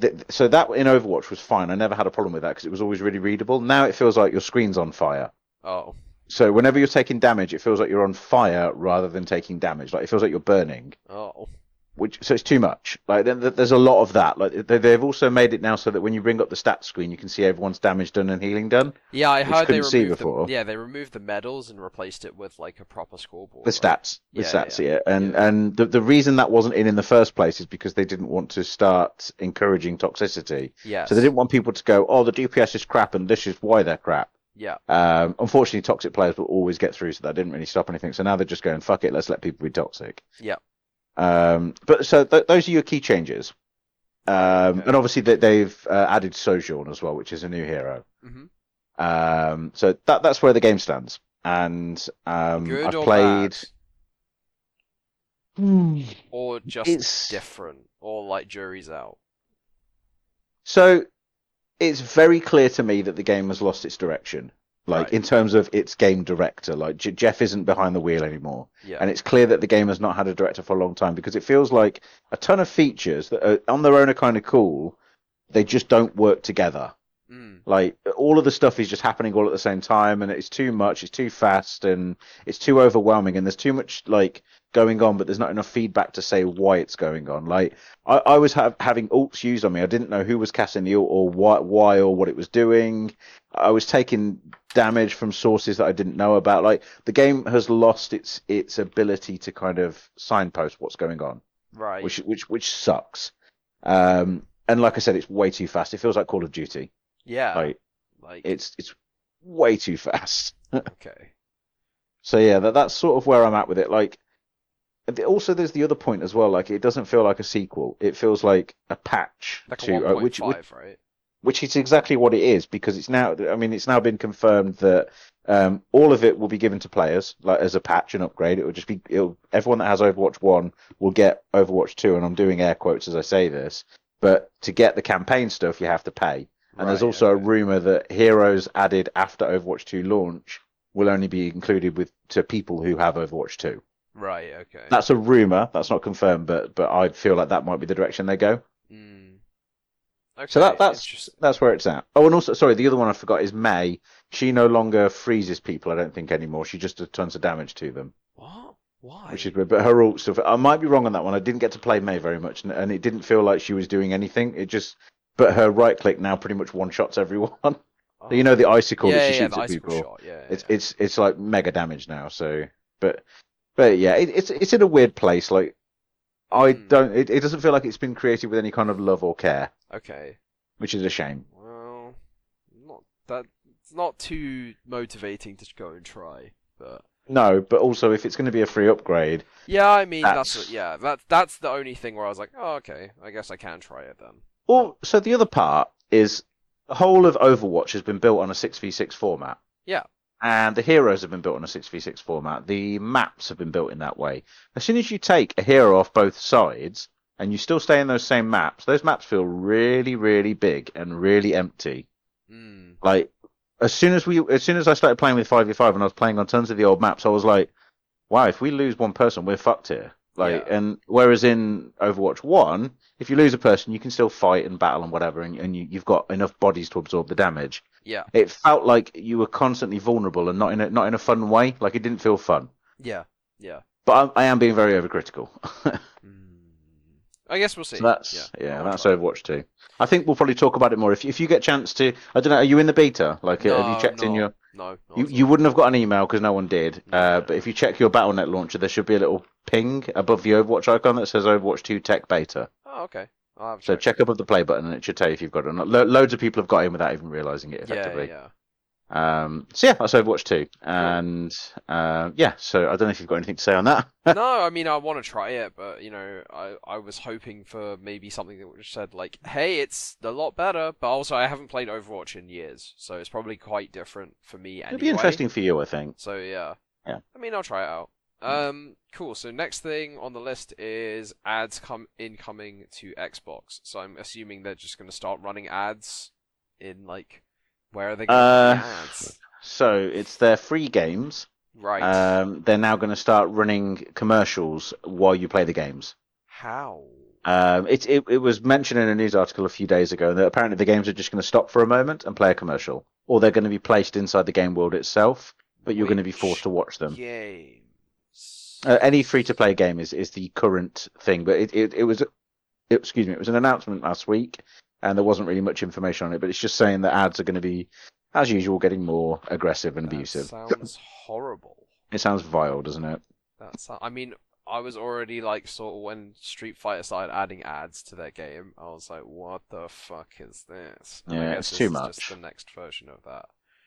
Th- so that in Overwatch was fine. I never had a problem with that because it was always really readable. Now it feels like your screen's on fire. oh. So whenever you're taking damage, it feels like you're on fire rather than taking damage. Like it feels like you're burning Oh. Which so it's too much. Like then there's a lot of that. Like they, they've also made it now so that when you bring up the stats screen, you can see everyone's damage done and healing done. Yeah, I heard they removed before. the yeah they removed the medals and replaced it with like a proper scoreboard. The right? stats, the Yeah, stats, yeah. yeah. And Yeah. and the the reason that wasn't in in the first place is because they didn't want to start encouraging toxicity. Yes. So they didn't want people to go, oh, the DPS is crap, and this is why they're crap. Yeah. Um, unfortunately, toxic players will always get through, so that didn't really stop anything. So now they're just going, fuck it, let's let people be toxic. Yeah. Um, but so th- those are your key changes. Um, Okay. and obviously they, they've uh, added Sojourn as well, which is a new hero. hmm Um, so that that's where the game stands. And um, Good I've or played. bad? Hmm. Or just It's- different, or like juries out. So it's very clear to me that the game has lost its direction. Like Right. in terms of its game director, like J- Jeff isn't behind the wheel anymore. Yeah. and it's clear that the game has not had a director for a long time because it feels like a ton of features that are, on their own are kind of cool they just don't work together Mm. like all of the stuff is just happening all at the same time and it's too much it's too fast and it's too overwhelming and there's too much like going on but there's not enough feedback to say why it's going on. Like i, I was ha- having alts used on me. I didn't know who was casting the alt or why, why or what it was doing. I was taking damage from sources that i didn't know about. Like the game has lost its its ability to kind of signpost what's going on Right. which which which sucks. Um and like i said it's way too fast. It feels like call of duty yeah. like like it's it's way too fast. okay. so yeah, that that's sort of where I'm at with it. Like also there's the other point as well. Like it doesn't feel like a sequel. It feels like a patch Like a to one uh, point which, which right? which is exactly what it is because it's now. I mean, it's now been confirmed that um, all of it will be given to players like as a patch and upgrade. It will just be it'll, everyone that has Overwatch One will get Overwatch Two, and I'm doing air quotes as I say this. But to get the campaign stuff, you have to pay. And there's Right, also a rumor that heroes added after Overwatch 2 launch will only be included with to people who have Overwatch 2. Right. Okay. That's a rumor. That's not confirmed, but but I feel like that might be the direction they go. Mm. Okay. So that that's that's where it's at. Oh, and also, sorry, the other one I forgot is Mei. She no longer freezes people. I don't think anymore. She just does tons of damage to them, what? Why? which is weird. But her ult stuff. I might be wrong on that one. I didn't get to play Mei very much, and, and it didn't feel like she was doing anything. It just. But her right click now pretty much one shots everyone. Oh. you know the icicle yeah, that she yeah, shoots at people. shot. Yeah. It's yeah. it's it's like mega damage now. So, but but yeah, it, it's it's in a weird place. Like I Hmm. don't. It, it doesn't feel like it's been created with any kind of love or care, okay. which is a shame. Well, not that. It's not too motivating to go and try, but No, but also if it's going to be a free upgrade, yeah, I mean that's, That's- yeah, that that's the only thing where I was like, oh, okay, I guess I can try it then. Well, so the other part is the whole of Overwatch has been built on a 6v6 format. Yeah. And the heroes have been built on a 6v6 format. The maps have been built in that way. As soon as you take a hero off both sides and you still stay in those same maps, those maps feel really, really big and really empty. Mm. Like, as soon as we, as soon as I started playing with 5v5 and I was playing on tons of the old maps, I was like, wow, if we lose one person, we're fucked here. Like, Yeah. and whereas in Overwatch 1, if you lose a person, you can still fight and battle and whatever, and, and you, you've got enough bodies to absorb the damage. Yeah, It felt like you were constantly vulnerable and not in a not in a fun way. Like it didn't feel fun. yeah, yeah. But I, I am being very overcritical. Mm. I guess we'll see. so that's yeah, I'll that's try. Overwatch 2. I think we'll probably talk about it more if if you get a chance to. I don't know. Are you in the beta? Like, have you checked in your? No, You you wouldn't have got an email because no one did. Uh, Yeah. but if you check your Battle.net launcher, there should be a little ping above the Overwatch icon that says Overwatch 2 Tech Beta. Oh, okay. So check. check above the play button and it should tell you if you've got it or not. Lo- loads of people have got in without even realizing it Yeah, yeah. Um, so yeah, that's Overwatch 2. And uh, yeah, so I don't know if you've got anything to say on that. no, I mean I want to try it, but you know, I I was hoping for maybe something that would said like, "Hey, it's a lot better," but also I haven't played Overwatch in years, so it's probably quite different for me anyway. It'll be interesting for you, I think. So yeah. Yeah. I mean, I'll try it out. Um, cool. So next thing on the list is ads come incoming to Xbox. So I'm assuming they're just going to start running ads in like where are they going Uh, run the ads? So it's their free games. Right. Um, they're now going to start running commercials while you play the games. How? Um, it, it it was mentioned in a news article a few days ago that apparently the games are just going to stop for a moment and play a commercial, or they're going to be placed inside the game world itself, but you're going to be forced to watch them. Games. Uh, any free to play game is, is the current thing, but it, it, it was it, excuse me, it was an announcement last week, and there wasn't really much information on it, but it's just saying that ads are going to be, as usual, getting more aggressive and That abusive. sounds horrible. It sounds vile, doesn't it? That's. I mean, I was already like sort of when Street Fighter started adding ads to their game. I was like, what the fuck is this? And Yeah, it's too much. Just the next version of that.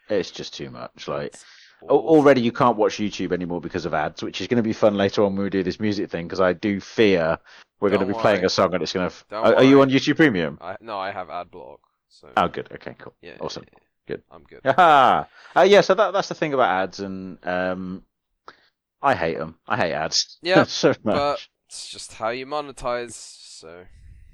It's just too much. Like It's. Already, you can't watch YouTube anymore because of ads, which is going to be fun later on when we do this music thing. Because I do fear we're going to Don't be playing a song and it's going to. Don't Are, are you worry. on YouTube Premium? I no, I have ad block. So Oh, good. Okay, cool. yeah, awesome. yeah. Good. I'm good. Uh, yeah, so that that's the thing about ads, and um, I hate them. I hate ads. Yeah, so much. But it's just how you monetize. So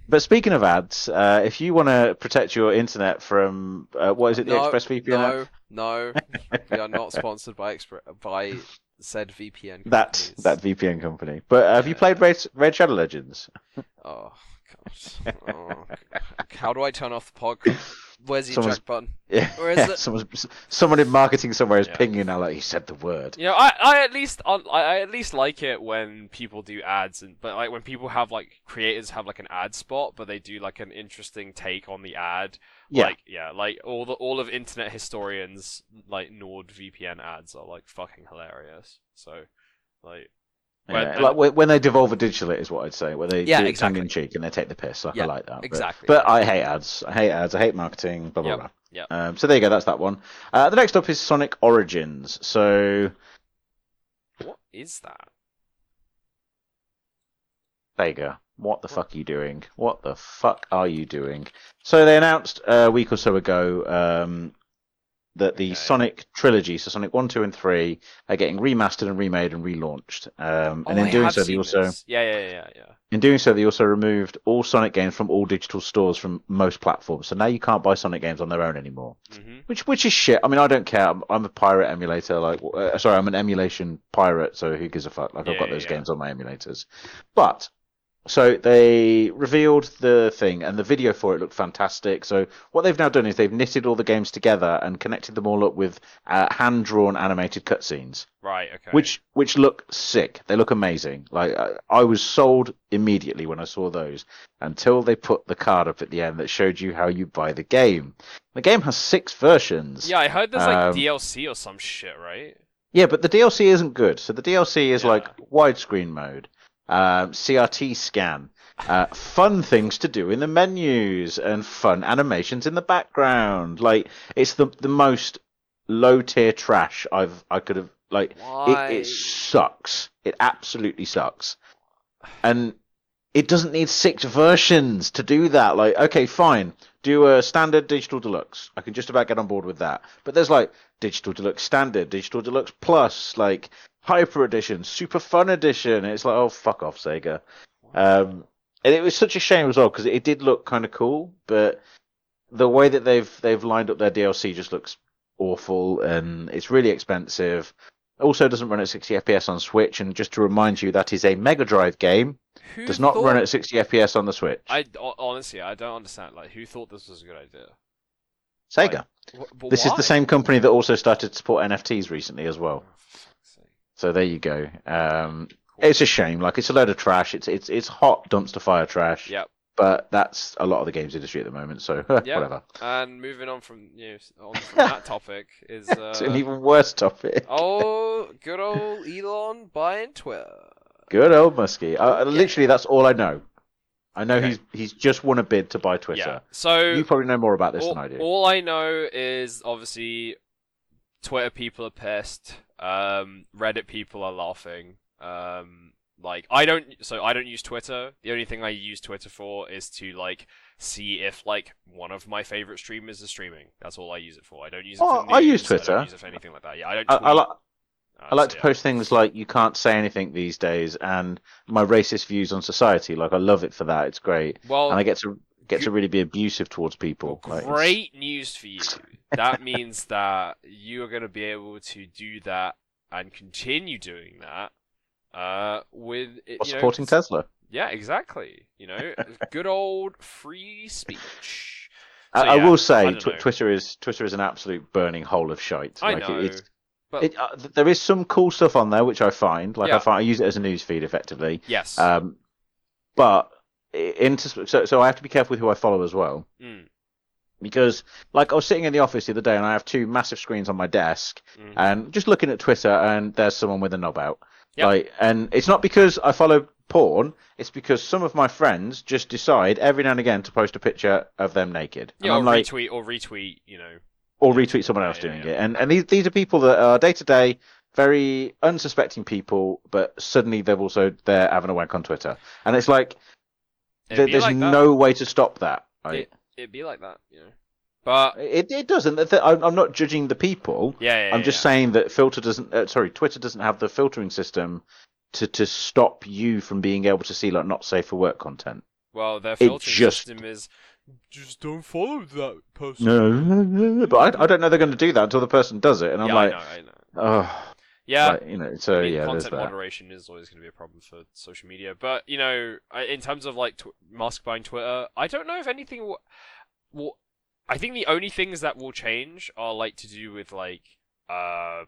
But speaking of ads, uh, if you want to protect your internet from uh, what is it, the no, ExpressVPN? no, no, we are not sponsored by Expre- by said VPN. That companies. that VPN company. But uh, have you played Raid, Raid Shadow Legends? Oh god. Oh, how do I turn off the podcast? Where's the Someone's- button? Yeah. Or is it- Someone, someone in marketing somewhere is Yeah. pinging now, like he said the word. You know, I, I at least I, I at least like it when people do ads and but like when people have like creators have like an ad spot but they do like an interesting take on the ad. Yeah. Like yeah, like all the all of Internet Historian's like NordVPN ads are like fucking hilarious. So like Yeah, like when when they devolve a digital it is what I'd say, where they Yeah, do it exactly. tongue in cheek and they take the piss. Like, Yeah, I like that. But- Exactly. But, I hate ads. I hate ads. I hate marketing. Blah blah Yep, blah. yep. Um, so there you go. That's that one. Uh, the next up is Sonic Origins. So what is that? Sega, what the fuck are you doing? What the fuck are you doing? So they announced a week or so ago um, that the Okay. Sonic trilogy, so Sonic One, Two, and Three, are getting remastered and remade and relaunched. Um, and Oh, in I doing so, they also this. Yeah, yeah, yeah, yeah. in doing so they also removed all Sonic games from all digital stores from most platforms. So now you can't buy Sonic games on their own anymore hmm which which is shit. I mean, I don't care. I'm, I'm a pirate emulator. Like, uh, sorry, I'm an emulation pirate. So who gives a fuck? Like, I've got those yeah. games on my emulators. But so they revealed the thing, and the video for it looked fantastic. So what they've now done is they've knitted all the games together and connected them all up with uh, hand drawn animated cutscenes, Right. Okay. which which look sick. They look amazing. Like I, I was sold immediately when I saw those until they put the card up at the end that showed you how you buy the game. The game has six versions. Yeah, I heard there's like Um, DLC or some shit, right? Yeah, but the DLC isn't good. So the DLC is Yeah. like widescreen mode, um, CRT scan, uh, fun things to do in the menus, and fun animations in the background. Like it's the the most low tier trash I've I could have like. Why? It, it sucks. It absolutely sucks. And it doesn't need six versions to do that. Like, okay, fine. Do a standard digital deluxe. I can just about get on board with that. But there's like digital deluxe standard, digital deluxe plus, like hyper edition, super fun edition. It's like, oh, fuck off, Sega. Um, and it was such a shame as well because it did look kind of cool, but the way that they've they've lined up their DLC just looks awful, and it's really expensive. Also, doesn't run at 60 FPS on Switch, and just to remind you, that is a Mega Drive game. Who Does not thought... run at 60 FPS on the Switch. I honestly, I don't understand. Like, who thought this was a good idea? Sega. Wh- but This is the same company that also started to support NFTs recently as well. Oh, for fuck's sake. So there you go. Um, Cool. it's a shame. Like it's a load of trash. It's it's it's hot dumpster fire trash. Yep. But that's a lot of the games industry at the moment. So Yeah. whatever. And moving on from you know, on from that topic is uh, It's an even worse topic. oh, good old Elon buying Twitter. Good old Muskie. Uh, Literally, that's all I know. I know Okay. he's he's just won a bid to buy Twitter. Yeah. So You probably know more about this all, than I do. all I know is obviously Twitter people are pissed. Um, Reddit people are laughing. Um, like I don't, so I don't use Twitter. The only thing I use Twitter for is to like see if like one of my favorite streamers is streaming. That's all I use it for. I don't use it Oh, for I news. use I Twitter. don't use it for anything like that. Yeah, I don't. I. I, li- Uh, I like so to yeah. post things like you can't say anything these days, and my racist views on society. Like I love it for that. It's great, Well, and I get to get to really be abusive towards people. Well, Like, it's- great news for you. that means that you are going to be able to do that and continue doing that. Uh, with it, Or you know, supporting Tesla. Yeah, exactly. You know, good old free speech. I, So, I yeah, will say don't tw- Twitter is Twitter is an absolute burning hole of shite. I like, know, It, it's, but it, uh, there is some cool stuff on there which I find. Like Yeah. I find I use it as a news feed effectively. yes. Um, but so so I have to be careful with who I follow as well. Mm, because like I was sitting in the office the other day and I have two massive screens on my desk mhm. and just looking at Twitter and there's someone with a knob out. Yep. Like and it's not because I follow porn, it's because some of my friends just decide every now and again to post a picture of them naked. And yeah, or I'm like retweet or retweet. You know. or retweet someone else yeah, doing yeah. it. And and these these are people that are day to day very unsuspecting people, but suddenly they're also they're having a wank on Twitter. And it's like there- there's like no way to stop that. Right? It, it'd be like that, you know. But It it doesn't. The- the- I'm I'm not judging the people. yeah, yeah I'm just yeah. saying that filter doesn't. Uh, sorry, Twitter doesn't have the filtering system to to stop you from being able to see like not safe for work content. Well, their filtering just- system is just don't follow that person. No, but I, I don't know they're going to do that until the person does it, and I'm yeah, like, I know, I know. oh, Yeah, like, you know. So I mean, yeah, content moderation is always going to be a problem for social media. But you know, I- in terms of like tw- Musk buying Twitter, I don't know if anything will. will I think the only things that will change are like to do with like uh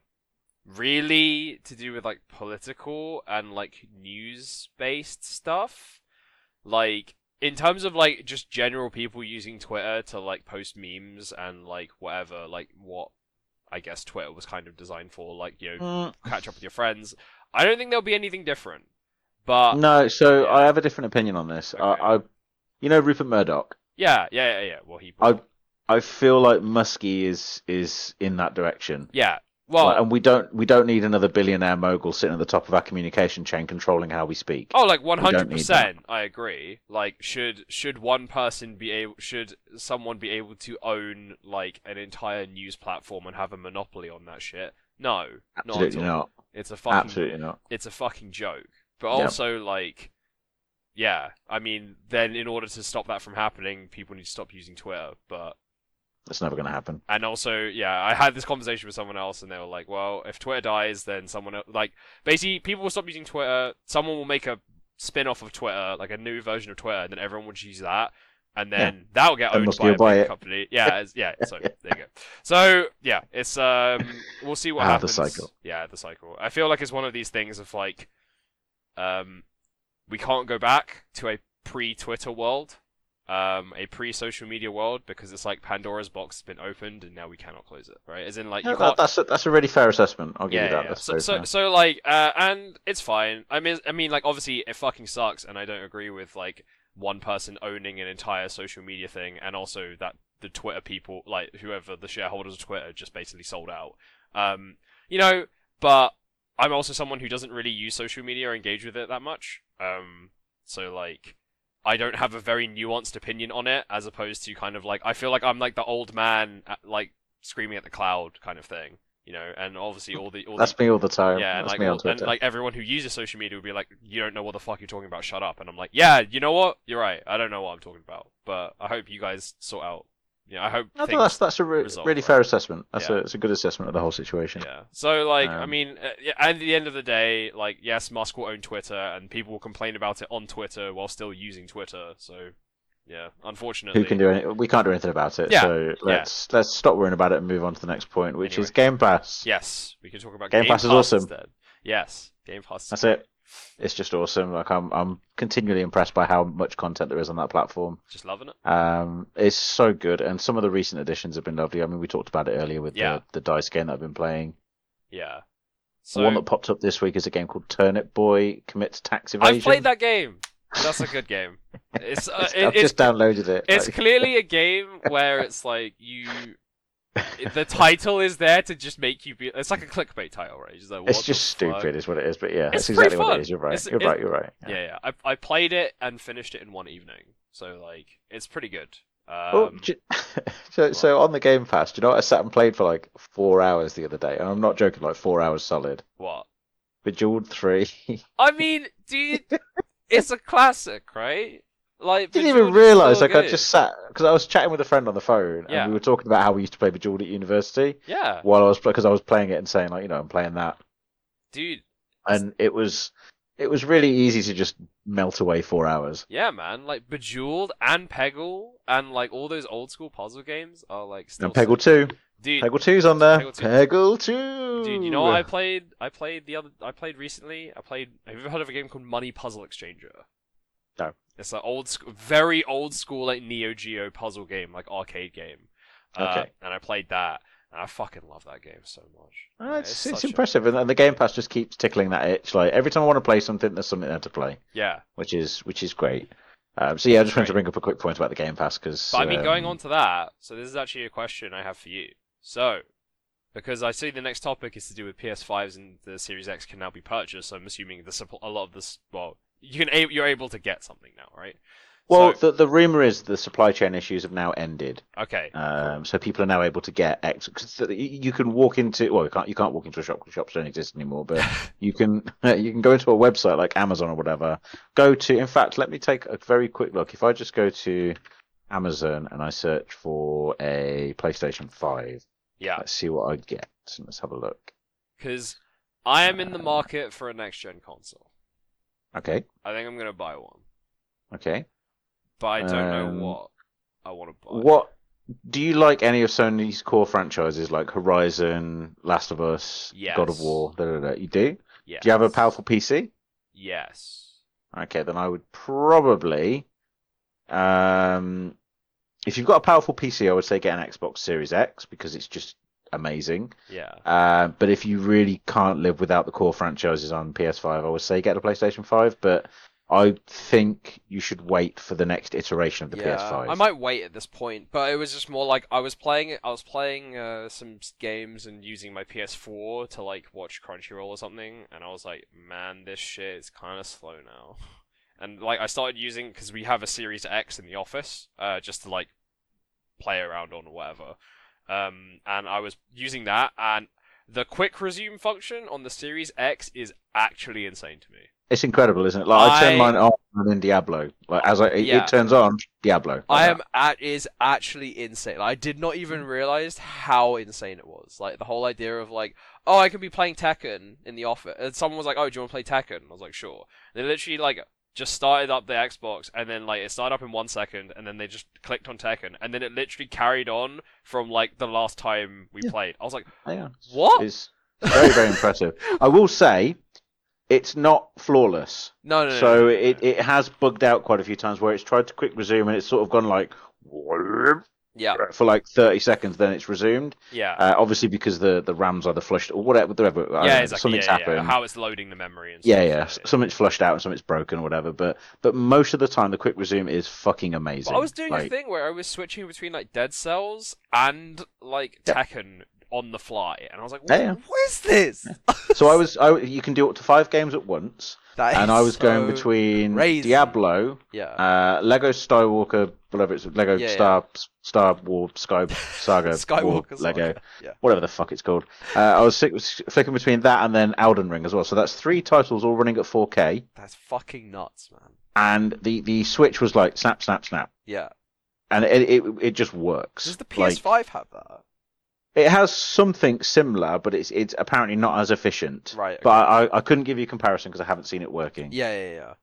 really to do with like political and like news based stuff. Like in terms of like just general people using Twitter to like post memes and like whatever, like what I guess Twitter was kind of designed for, like you know, Mm, catch up with your friends. I don't think there'll be anything different. But no, so yeah. I have a different opinion on this. Okay. I, I, you know, Rupert Murdoch. yeah, yeah, yeah, yeah. Well, he. I I feel like Muskie is is in that direction. yeah, well, Like, and we don't we don't need another billionaire mogul sitting at the top of our communication chain controlling how we speak. Oh, like one hundred percent. I agree. Like, should should one person be able? Should someone be able to own like an entire news platform and have a monopoly on that shit? No, Absolutely not. Not. It's a fucking. Absolutely not. It's a fucking joke. But Yeah. also, like, yeah. I mean, then in order to stop that from happening, people need to stop using Twitter. But That's never going to happen. and also, yeah, I had this conversation with someone else, and they were like, "Well, if Twitter dies, then someone el- like basically people will stop using Twitter. Someone will make a spin-off of Twitter, like a new version of Twitter, and then everyone would use that, and then that'll get owned by a big company. Yeah, it's- yeah. So there you go. So yeah, it's um, we'll see what Ah, the happens. cycle. Yeah, the cycle. I feel like it's one of these things of like, um, we can't go back to a pre-Twitter world um, a pre-social media world because it's like Pandora's box has been opened and now we cannot close it, right? As in, like can't. that, that's a, that's a really fair assessment. I'll give yeah, you that. yeah. So, so, so, like, uh, and it's fine. I mean, I mean, like, obviously, it fucking sucks, and I don't agree with like one person owning an entire social media thing, and also that the Twitter people, like whoever the shareholders of Twitter, just basically sold out. Um, you know, but I'm also someone who doesn't really use social media or engage with it that much. Um, so like. I don't have a very nuanced opinion on it, as opposed to kind of like I feel like I'm like the old man, like screaming at the cloud kind of thing, you know. And obviously all the all the That's me all the time. yeah, and like, me on all- and like everyone who uses social media would be like, "You don't know what the fuck you're talking about. Shut up." And I'm like, "Yeah, you know what? You're right. I don't know what I'm talking about." But I hope you guys sort out. Yeah, I hope. I think that's that's a re- resolve, really right? fair assessment. That's Yeah. a it's a good assessment of the whole situation. Yeah. So like, I Um, mean, uh, at the end of the day, like, yes, Musk will own Twitter, and people will complain about it on Twitter while still using Twitter. So, yeah, unfortunately. Who can do anything? We can't do anything about it. Yeah, So let's let's stop worrying about it and move on to the next point, which Anyway. is Game Pass. Yes, we can talk about Game Game, Pass is awesome. instead. Yes, Game Pass. is That's it. It's just awesome. Like I'm I'm continually impressed by how much content there is on that platform. Just loving it. Um, it's so good, and some of the recent additions have been lovely. I mean, we talked about it earlier with Yeah. the the dice game that I've been playing. Yeah. The So one that popped up this week is a game called Turnip Boy Commits Tax Evasion. I've played that game. That's a good game. It's uh, it- I've it's just downloaded it. it's like- clearly a game where it's like you. The title is there to just make you be. It's like a clickbait title, right? It's, like, it's just the fuck? stupid, is what it is. But yeah, It's that's exactly what fun. it is. You're right. It's- you're it's- right. You're right. Yeah, yeah. I I played it and finished it in one evening, so like it's pretty good. Um, do you- so, so on the Game Pass, do you know what I sat and played for like four hours the other day? And I'm not joking, like four hours solid. what? Bejeweled 3. I mean, dude, it's a classic, right? Like, didn't even realise. still Like, I just sat, because I was chatting with a friend on the phone, Yeah. and we were talking about how we used to play Bejeweled at university yeah, while I was, because I was playing it and saying, like, you know, I'm playing that. dude. And it was, it was really easy to just melt away four hours. Yeah, man. Like Bejeweled and Peggle and like all those old school puzzle games are like still. And Peggle. 2. dude. Peggle 2's on there. Peggle 2. Peggle 2. Dude, you know what I played? I played the other. I played recently. I played. Have you ever heard of a game called Money Puzzle Exchanger? No. It's an old, sc- very old school like Neo Geo puzzle game, like arcade game. Uh, Okay. and I played that, and I fucking love that game so much. Uh, Yeah, it's, it's, such a- impressive, and, and the Game Pass just keeps tickling that itch. Like every time I want to play something, there's something there to play, Yeah, which is which is great. Um, so yeah, I just wanted to bring up a quick point about the Game Pass because. but I mean, going on to that, so this is actually a question I have for you. So, because I see the next topic is to do with PS5s and the Series X can now be purchased, so I'm assuming the a lot of this. Well, you can a- you're able to get something now, right? Well, So- the the rumor is the supply chain issues have now ended, Okay. um, so people are now able to get X. Cause you can walk into well, you can't you can't walk into a shop. 'cause Shops don't exist anymore, but you can you can go into a website like Amazon or whatever. Go to. In fact, let me take a very quick look. If I just go to Amazon and I search for a PlayStation Five, yeah. let's see what I get. Let's have a look. because I am in the market for a next gen console. Okay, I think I'm gonna buy one, okay. but I don't Um, know what I want to buy. What do you like? Any of Sony's core franchises like Horizon, Last of Us, God of Yes. War? Da, da, da. You do? Yes. Do you have a powerful PC? Yes. Okay, then I would probably, um, if you've got a powerful PC, I would say get an Xbox Series X because it's just amazing. Yeah. Uh, but if you really can't live without the core franchises on PS5, I would say get a PlayStation 5. But I think you should wait for the next iteration of the yeah, PS5. I might wait at this point, but it was just more like I was playing. I was playing uh, some games and using my PS4 to like watch Crunchyroll or something, and I was like, man, this shit is kind of slow now. And like I started using because we have a Series X in the office, uh, just to like play around on or whatever. Um, and I was using that, and the quick resume function on the Series X is actually insane to me. It's incredible, isn't it? Like I, turn I- mine on in Diablo. Like as I, it, Yeah. it turns on, Diablo. like I am at is actually insane. Like, I did not even realize how insane it was. Like the whole idea of like, oh, I can be playing Tekken in the office, and someone was like, oh, do you want to play Tekken? And I was like, sure. And they literally like just started up the Xbox, and then like it started up in one second, and then they just clicked on Tekken, and then it literally carried on from like the last time we Yeah. played. I was like, Yeah. what? It's very, very impressive. I will say, it's not flawless. no, no, no. so no, no, it, no. it has bugged out quite a few times where it's tried to quick resume and it's sort of gone like yeah, for like 30 seconds, then it's resumed. yeah. Uh, obviously because the, the RAM's either flushed or whatever, whatever yeah, know, exactly. something's yeah, yeah, happened. How it's loading the memory and Yeah, stuff. yeah. s- Something's flushed out and something's broken or whatever. But but most of the time, the quick resume is fucking amazing. But I was doing a thing where I was switching between like Dead Cells and like Yeah. Tekken on the fly, and I was like, Yeah, yeah. "What, what is this?" So I was, I, you can do up to five games at once, That and I was going between crazy. Diablo, Yeah. uh, Lego Skywalker, whatever it's Lego Yeah, yeah. Star Star War Sky Saga Skywalker Lego, Saga. Yeah. whatever the fuck it's called. Uh, I was flicking between that and then Elden Ring as well. So that's three titles all running at 4K, That's fucking nuts, man. and the the Switch was like snap, snap, snap, Yeah. and it it, it just works. Does the PS5 have that? It has something similar, but it's it's apparently not as efficient. Right. But I, I couldn't give you a comparison because I haven't seen it working. Yeah, yeah, yeah.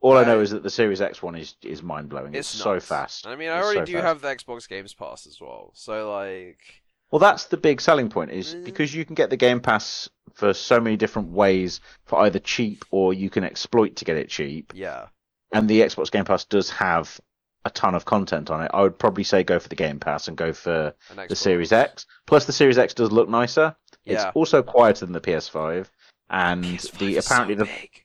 All I know is that the Series X one is is mind blowing. It's, It's so nuts. fast. I mean, I It's already so do fast. have the Xbox Games Pass as well, so like, Well, that's the big selling point is Mm. because you can get the Game Pass for so many different ways for either cheap or you can exploit to get it cheap. yeah, And the Xbox Game Pass does have a ton of content on it. I would probably say go for the Game Pass and go for an the Series X. Plus, the Series X does look nicer. It's Yeah. also quieter than the PS5, and PS5 the apparently so the big.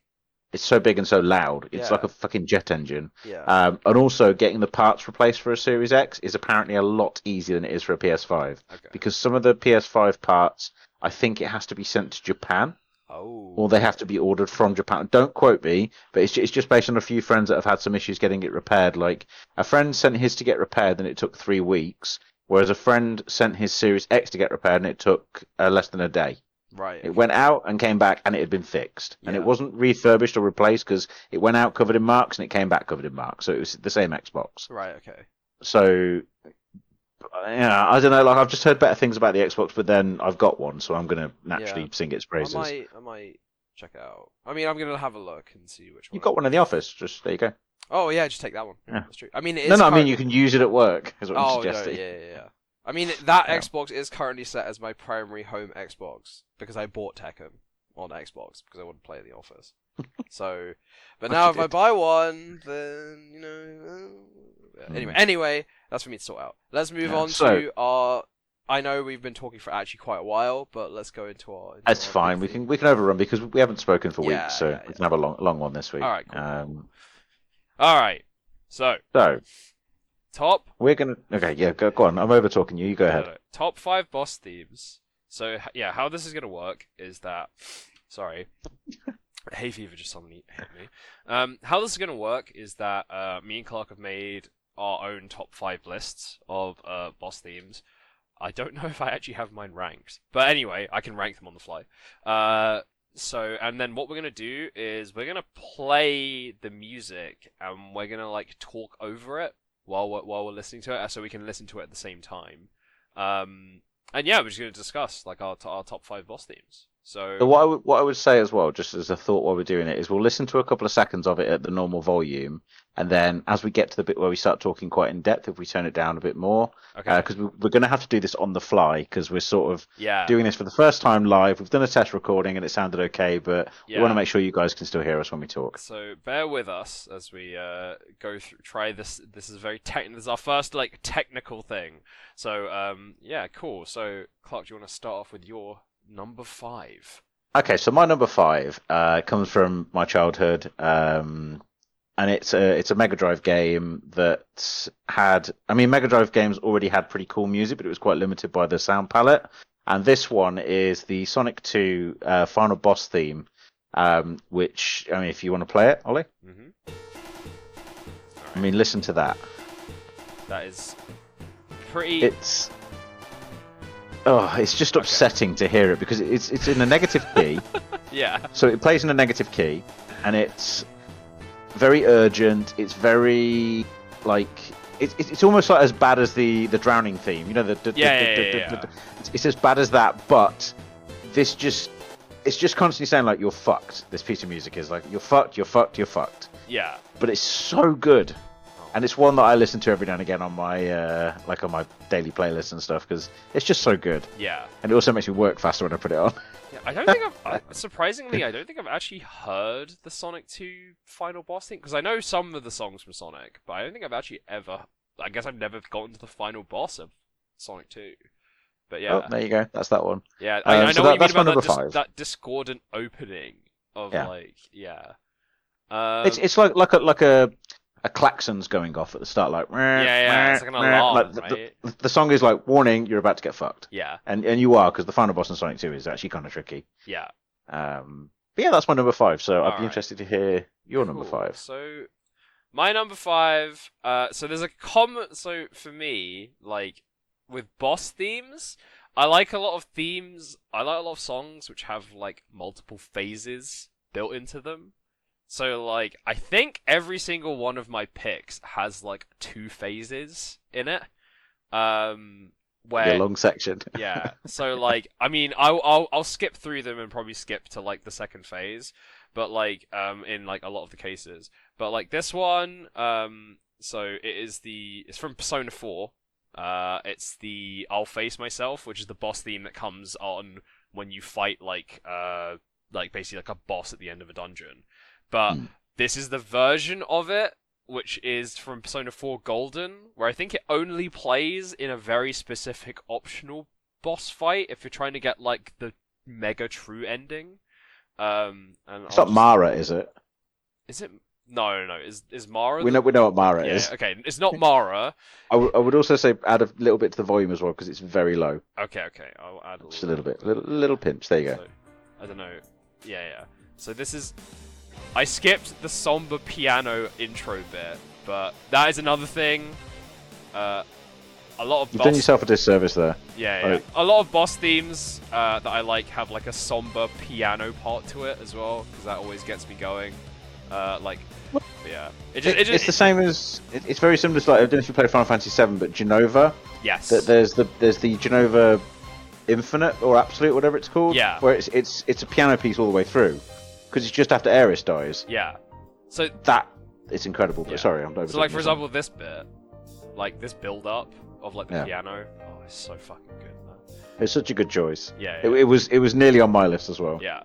it's so big and so loud. It's Yeah. like a fucking jet engine. Yeah. Um, and also, getting the parts replaced for a Series X is apparently a lot easier than it is for a PS5 okay. because some of the PS5 parts, I think it has to be sent to Japan Oh. or they have to be ordered from Japan. Don't quote me, but it's it's just based on a few friends that have had some issues getting it repaired. Like a friend sent his to get repaired and it took three weeks, whereas a friend sent his Series X to get repaired and it took uh, less than a day. right. It went out and came back and it had been fixed. And it wasn't refurbished or replaced because it went out covered in marks and it came back covered in marks. So it was the same Xbox. Right. Okay. So, yeah, I don't know. Like I've just heard better things about the Xbox, but then I've got one, so I'm going to naturally Yeah. sing its I praises. might. I might check it out. I mean, I'm gonna have a look and see which one. You've got one in the office. Just there you go. Oh yeah, just take that one. Yeah. That's true. I mean, it No, no, I mean you can use it at work. Is what I'm Oh no, yeah, yeah, yeah. I mean, that Yeah. Xbox is currently set as my primary home Xbox because I bought Tekken on Xbox because I want to play in the office. So, but now if you I buy one, then you know. uh. Anyway, Mm. anyway, that's for me to sort out. Let's move Yeah, on so- to our. I know we've been talking for actually quite a while, but let's go into our. into That's our fine. We can we can overrun because we haven't spoken for Yeah, weeks, so yeah, we yeah. can have a long long one this week. All right, cool. Um, All right. So so top. we're gonna. Okay, yeah, go, go on. I'm over talking you. You go no, ahead. no, top five boss themes. So yeah, how this is gonna work is that. Sorry. Hay fever just suddenly hit me. Um, how this is gonna work is that uh, me and Clark have made our own top five lists of uh, boss themes. I don't know if I actually have mine ranked, but anyway, I can rank them on the fly. Uh, so and then what we're gonna do is we're gonna play the music and we're gonna like talk over it while we're, while we're listening to it, uh, so we can listen to it at the same time. Um, and yeah, we're just gonna discuss like our our top five boss themes. So So what I would what I would say as well, just as a thought while we're doing it, is we'll listen to a couple of seconds of it at the normal volume, and then as we get to the bit where we start talking quite in depth, if we turn it down a bit more, okay, because we, we're going to have to do this on the fly because we're sort of yeah, doing this for the first time live. We've done a test recording and it sounded okay, but we want to make sure you guys can still hear us when we talk. So bear with us as we uh, go through. Try this. This is very tech. This is our first like technical thing. So um, yeah, cool. So Clark, do you want to start off with your number five? Okay, so my number five uh, comes from my childhood. Um, and it's a it's a Mega Drive game that had. I mean, Mega Drive games already had pretty cool music, but it was quite limited by the sound palette. And this one is the Sonic 2 uh, final boss theme, um, which I mean, if you want to play it, Ollie, Mm-hmm. I mean, listen to that. That is pretty. It's oh, it's just Okay. upsetting to hear it because it's it's in a negative key. yeah. So it plays in a negative key, and it's very urgent. It's very like it's it's almost like as bad as the the drowning theme. You know the, the, Yeah, the- yeah, the- yeah, yeah. the- It's, it's as bad as that, but this just it's just constantly saying like you're fucked. This piece of music is like you're fucked, you're fucked, you're fucked. Yeah. But it's so good. And it's one that I listen to every now and again on my uh, like on my daily playlist and stuff because it's just so good, Yeah. and it also makes me work faster when I put it on. Yeah, I don't think I've I, surprisingly I don't think I've actually heard the Sonic 2 final boss thing because I know some of the songs from Sonic, but I don't think I've actually ever. I guess I've never gotten to the final boss of Sonic 2. But yeah, Oh, there you go. That's that one. yeah, I, um, I know so what that- you mean that's about that, number dis- five. that discordant opening of Yeah. like yeah. Um, it's it's like like a like a a klaxon's going off at the start, like yeah, yeah, it's like an alarm, the, right? the, the song is like warning, you're about to get fucked, Yeah, and and you are because the final boss in Sonic Two is actually kind of tricky. yeah. Um, but yeah, that's my number five. So I'd be Alright. interested to hear your number five. So, my number five. Uh, so there's a common. So for me, like with boss themes, I like a lot of themes. I like a lot of songs which have like multiple phases built into them. So like, I think every single one of my picks has like two phases in it. Um, where Your long section. yeah. So like, I mean, I'll, I'll I'll skip through them and probably skip to like the second phase, but like um in like a lot of the cases, but like this one um so it is the it's from Persona Four. Uh, it's the I'll face myself, which is the boss theme that comes on when you fight like uh like basically like a boss at the end of a dungeon. But Hmm. this is the version of it which is from Persona 4 Golden, where I think it only plays in a very specific optional boss fight if you're trying to get like the mega true ending. Um, and It's I'll not just- Mara, is it? Is it? No, no, no. Is is Mara? We the- know we know what Mara Yeah, is. okay. It's not Mara. I, w- I would also say add a little bit to the volume as well because it's very low. Okay, okay. I'll add a Just a little bit, little little pinch. There you go. So, I don't know. Yeah, yeah. So this is. I skipped the somber piano intro bit, but that is another thing. Uh, a lot of You've boss. done yourself a disservice there. Yeah, yeah. A lot of boss themes uh, that I like have like a somber piano part to it as well, because that always gets me going. Uh, like, yeah. It just, It- it just, it's the same as it, it's very similar to like I don't know if you played Final Fantasy VII, but Jenova. Yes. That there's the there's the Jenova Infinite or Absolute, whatever it's called. Yeah. Where it's it's it's a piano piece all the way through, because it's just after Aeris dies. Yeah. So, That it's incredible. But Yeah. sorry, I'm over. so like for example, this bit, like this build up of like the Yeah. piano. Oh, it's so fucking good, man. it's such a good choice. Yeah. It, Yeah. it was it was nearly on my list as well. yeah.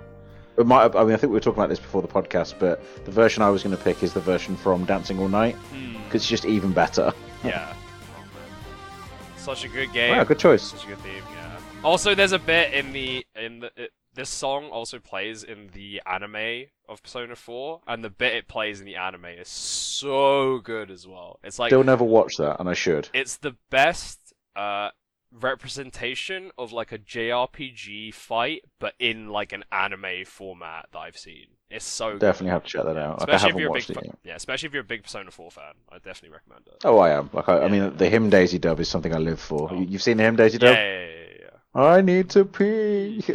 It might have, I mean, I think we were talking about this before the podcast, but the version I was going to pick is the version from Dancing All Night Hmm, because it's just even better. yeah. Oh, man. Such a good game. Wow, good choice. Such a good theme, yeah. Also, there's a bit in the in the it, this song also plays in the anime of Persona 4, and the bit it plays in the anime is so good as well. It's like Still never watched that, and I should. it's the best uh representation of like a JRPG fight, but in like an anime format that I've seen. It's so good. Definitely have to check that out. Like, I Especially if haven't you're a big watched it yet. yeah, especially if you're a big Persona 4 fan, I definitely recommend it. Oh, I am. Like, I, I mean, the him Daisy dub is something I live for. Oh. You, you've seen the him Daisy dub? yeah, yeah, yeah, yeah. I need to pee.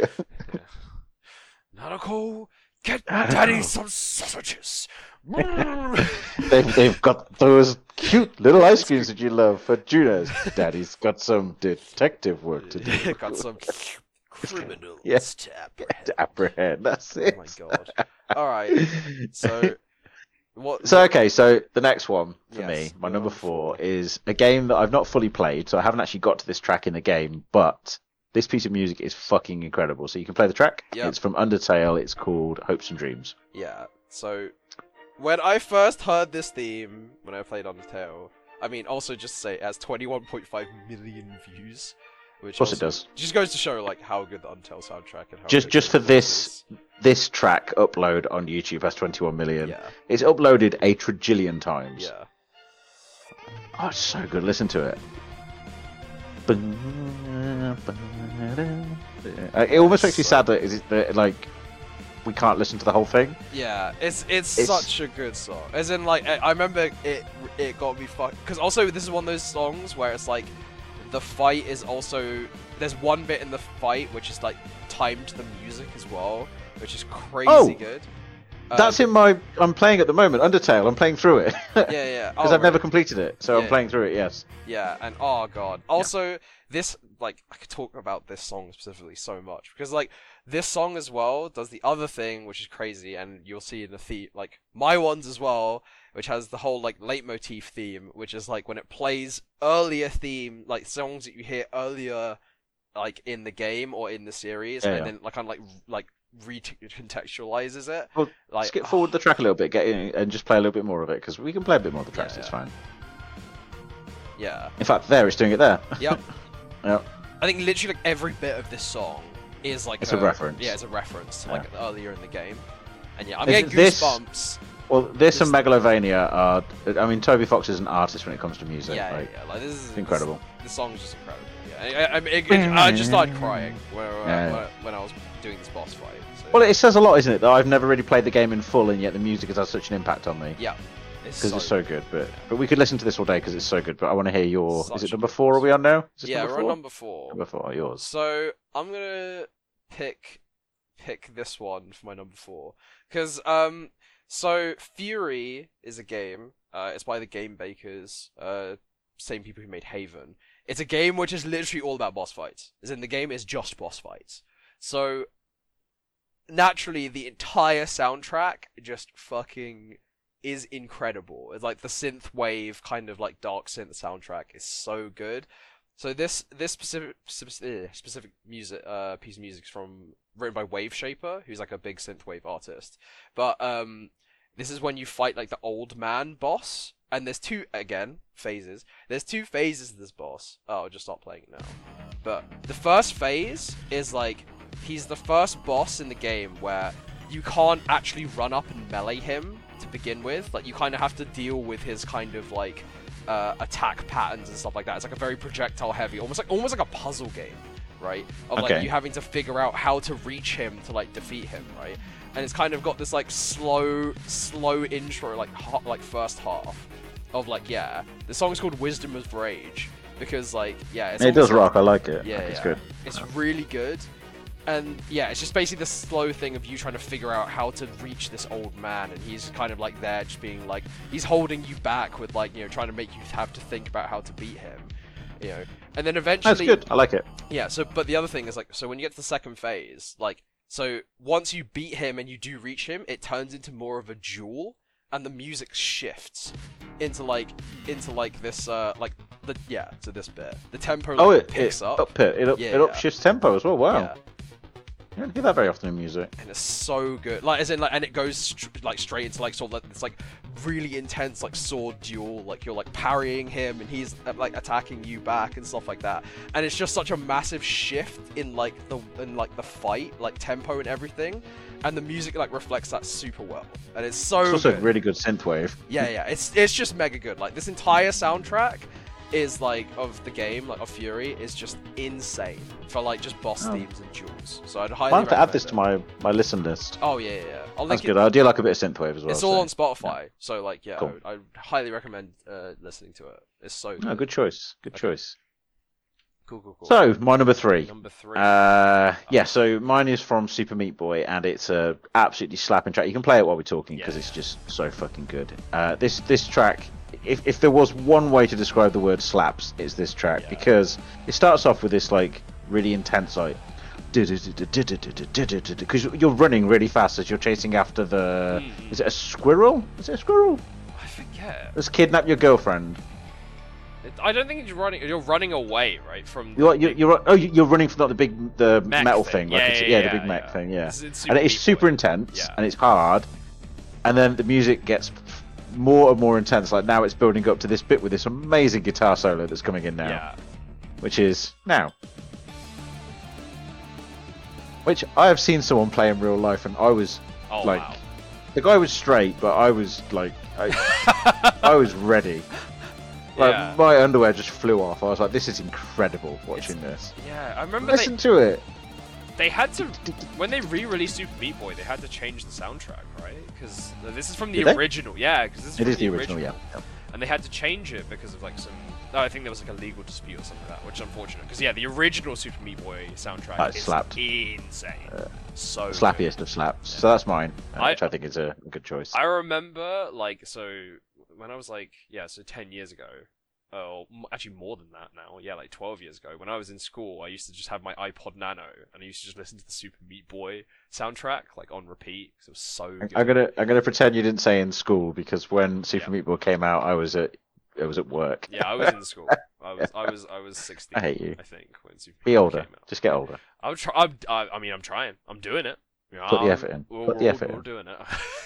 Nanako, get daddy some sausages. they've, they've got those cute little ice creams that you love for Junes. Daddy's got some detective work to do. Got some criminals Yeah. to apprehend. to apprehend. That's oh it. Oh my god. All right. So, what? So okay, so the next one for Yes, me, my number four. is a game that I've not fully played, so I haven't actually got to this track in the game, but this piece of music is fucking incredible. So you can play the track. Yep. It's from Undertale. It's called Hopes and Dreams. Yeah. So, when I first heard this theme when I played Undertale, I mean, also just say it has 21.5 million views, Which Of course it does. Just goes to show like how good the Undertale soundtrack and how Just just for this is. this track upload on YouTube has 21 million. Yeah, It's uploaded a trigillion times. yeah. Oh, it's so good. Listen to it. Uh, It almost makes me sad that, is it, that like we can't listen to the whole thing. Yeah, it's, it's It's- such a good song. As in, like, I I remember it it got me fucked. Because also, this is one of those songs where it's like the fight is also there's one bit in the fight which is like timed to the music as well, which is crazy Oh! good. That's Um, in my. I'm playing at the moment. Undertale. I'm playing through it yeah, Yeah, yeah. I've Oh, never completed it, so I'm playing through it. Yes. Yeah, and oh god. Also, this like I could talk about this song specifically so much because like this song as well does the other thing which is crazy, and you'll see in the theme like my ones as well, which has the whole like leitmotif theme, which is like when it plays earlier theme like songs that you hear earlier, like in the game or in the series, Yeah, and yeah. then like kind of like like recontextualizes it. Well, like Skip forward the track a little bit, get in, and just play a little bit more of it because we can play a bit more of the tracks. Yeah, it's fine. Yeah. In fact, there it's doing it there. Yep. Yep. I think literally like every bit of this song is like It's a reference. Yeah, it's a reference to like earlier in the game. And yeah, I'm Is getting this- goosebumps. Well, this and Megalovania are. I mean, Toby Fox is an artist when it comes to music. yeah, like, yeah, yeah, like this is incredible. This, the song's just incredible. Yeah, I, I, it- I just started crying when, uh, Yeah. when, when I was doing this boss fight. So, Well, it says a lot, isn't it? That I've never really played the game in full, and yet the music has had such an impact on me yeah, it's because so, it's so good. But but we could listen to this all day because it's so good. But I want to hear your. Such is it number four? Are we on now? Is Yeah, we're on number four. Number four, yours. So I'm gonna pick pick this one for my number four because um so Furi is a game. Uh, it's by the Game Bakers, uh, same people who made Haven. It's a game which is literally all about boss fights. As in the game is just boss fights. So naturally, the entire soundtrack just fucking is incredible. It's like the synth wave kind of like dark synth soundtrack is so good. So this this specific specific, eh, specific music uh piece of music is from written by Wave Shaper, who's like a big synthwave artist. But um this is when you fight like the old man boss, and there's two again phases. There's two phases of this boss. Oh, I'll just stop playing it now. But the first phase is like he's the first boss in the game where you can't actually run up and melee him to begin with. Like you kind of have to deal with his kind of like uh, attack patterns and stuff like that. It's like a very projectile heavy, almost like almost like a puzzle game, right? Of like you having to figure out how to reach him to like defeat him, right? And it's kind of got this like slow, slow intro, like hot, like first half of like yeah. The song's called Wisdom of Rage because like yeah, it's it does like- rock. I like it. yeah, Like, it's yeah. good. It's really good. And yeah, it's just basically the slow thing of you trying to figure out how to reach this old man, and he's kind of like there, just being like he's holding you back with like you know trying to make you have to think about how to beat him, you know. And then eventually, That's good. I like it. yeah. So, but the other thing is like, so when you get to the second phase, like, so once you beat him and you do reach him, it turns into more of a duel, and the music shifts into like into like this uh like the yeah to this bit. The tempo Oh, it, picks it up. up it. It, up, Yeah, it yeah. upshifts tempo as well. Wow. Yeah, You don't hear that very often in music. and it's so good. Like, as in, like, and it goes str- like straight into like sort of like, this like really intense like sword duel. Like you're like parrying him, and he's uh, like attacking you back and stuff like that. And it's just such a massive shift in like the in like the fight, like tempo and everything. And the music like reflects that super well, and it's so It's also good. really good synthwave. Yeah, yeah, it's it's just mega good. Like this entire soundtrack is like of the game, like of Furi, is just insane for like just boss Oh. themes and duels. So I'd highly I have to add this it. to my, my listen list. Oh yeah, yeah. yeah. I'll That's good. it. I do like a bit of synthwave as well. It's all on Spotify, so like yeah, Cool. I, I highly recommend uh, listening to it. It's so good. Oh, good choice. Good Okay. choice. Cool, cool, cool. So my number three. number three. Uh, yeah, so mine is from Super Meat Boy, and it's a absolutely slapping track. You can play it while we're talking because Yeah. it's just so fucking good. Uh, this this track, if if there was one way to describe the word slaps, it's this track Yeah. because it starts off with this like really intense like. Because you're running really fast as you're chasing after the. Mhm. Is it a squirrel? Is it a squirrel? I forget. Let's kidnap your girlfriend. It, I don't think you're running. You're running away, right? From You're, you're, you're oh you- you're running from not the big the mech metal thing, like Yeah, it's, yeah, yeah, yeah, the big mech thing, yeah. It's- it's and it's super intense and it's hard and then the music gets more and more intense. Like now, it's building up to this bit with this amazing guitar solo that's coming in now, yeah. which is now. Which I have seen someone play in real life, and I was oh, like, wow. the guy was straight, but I was like, I, I was ready. Like yeah. my underwear just flew off. I was like, this is incredible watching it's, this. Yeah, I remember. Listen they... to it they had to when they re-released Super Meat Boy, they had to change the soundtrack, right? Because this is from the Did they? original. Yeah, because this is It is the original, yeah. yeah. and they had to change it because of like some. Oh, I think there was like a legal dispute or something like that, which is unfortunate. Because yeah, the original Super Meat Boy soundtrack is slapped. insane. so good. Slappiest of slaps. So that's mine, uh, I- which I think is a good choice. I remember like so when I was like yeah, so ten years ago. Oh, actually more than that now. Yeah, like twelve years ago. When I was in school, I used to just have my iPod Nano, and I used to just listen to the Super Meat Boy soundtrack like on repeat because it was so good. I'm gonna I'm gonna pretend you didn't say in school because when Super Yeah. Meat Boy came out, I was at I was at work. Yeah, I was in school. I was, I was, I was sixteen. I hate you. I think when Super Be Meat Boy older. came out. Just get older. I'm try. I'm, I, I mean, I'm trying. I'm doing it. You know, Put the effort in. We're, Put the we're- effort we're in. doing it.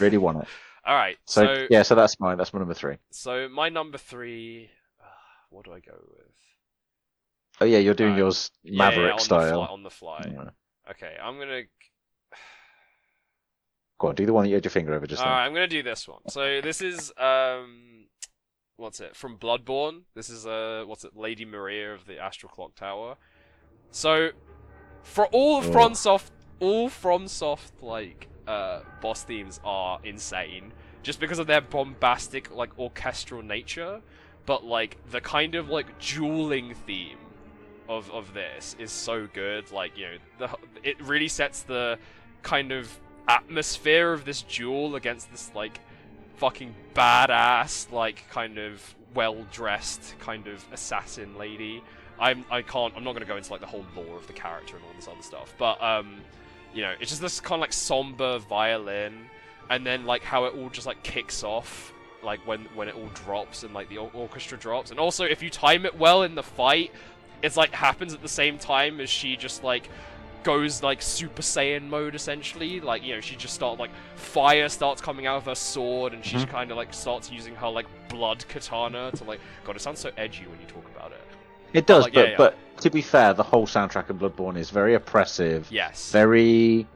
Really want it. All right. So, So, yeah, so that's mine. That's my number three. so my number three. What do I go with? Oh yeah, you're doing Alright. yours Maverick yeah, on style. The fly, on the fly. Yeah. Okay, I'm gonna. Go on, do the one that you had your finger over just All then. right, I'm gonna do this one. So this is um, what's it from Bloodborne? This is uh, what's it, Lady Maria of the Astral Clock Tower. So, for all of Oh. FromSoft, all FromSoft like uh boss themes are insane, just because of their bombastic like orchestral nature. But like the kind of like dueling theme of of this is so good. Like you know, the it really sets the kind of atmosphere of this duel against this like fucking badass like kind of well dressed kind of assassin lady. I'm I can't I'm not gonna go into like the whole lore of the character and all this other stuff, but um, you know, it's just this kind of like somber violin, and then like how it all just like kicks off like when when it all drops and like the orchestra drops, and also if you time it well in the fight, it's like happens at the same time as she just like goes like Super Saiyan mode essentially. Like you know, she just starts like fire starts coming out of her sword, and she Mhm. kind of like starts using her like blood katana to like. God, it sounds so edgy when you talk about it. It does, like, yeah, but yeah. but to be fair, the whole soundtrack of Bloodborne is very oppressive. Yes. Very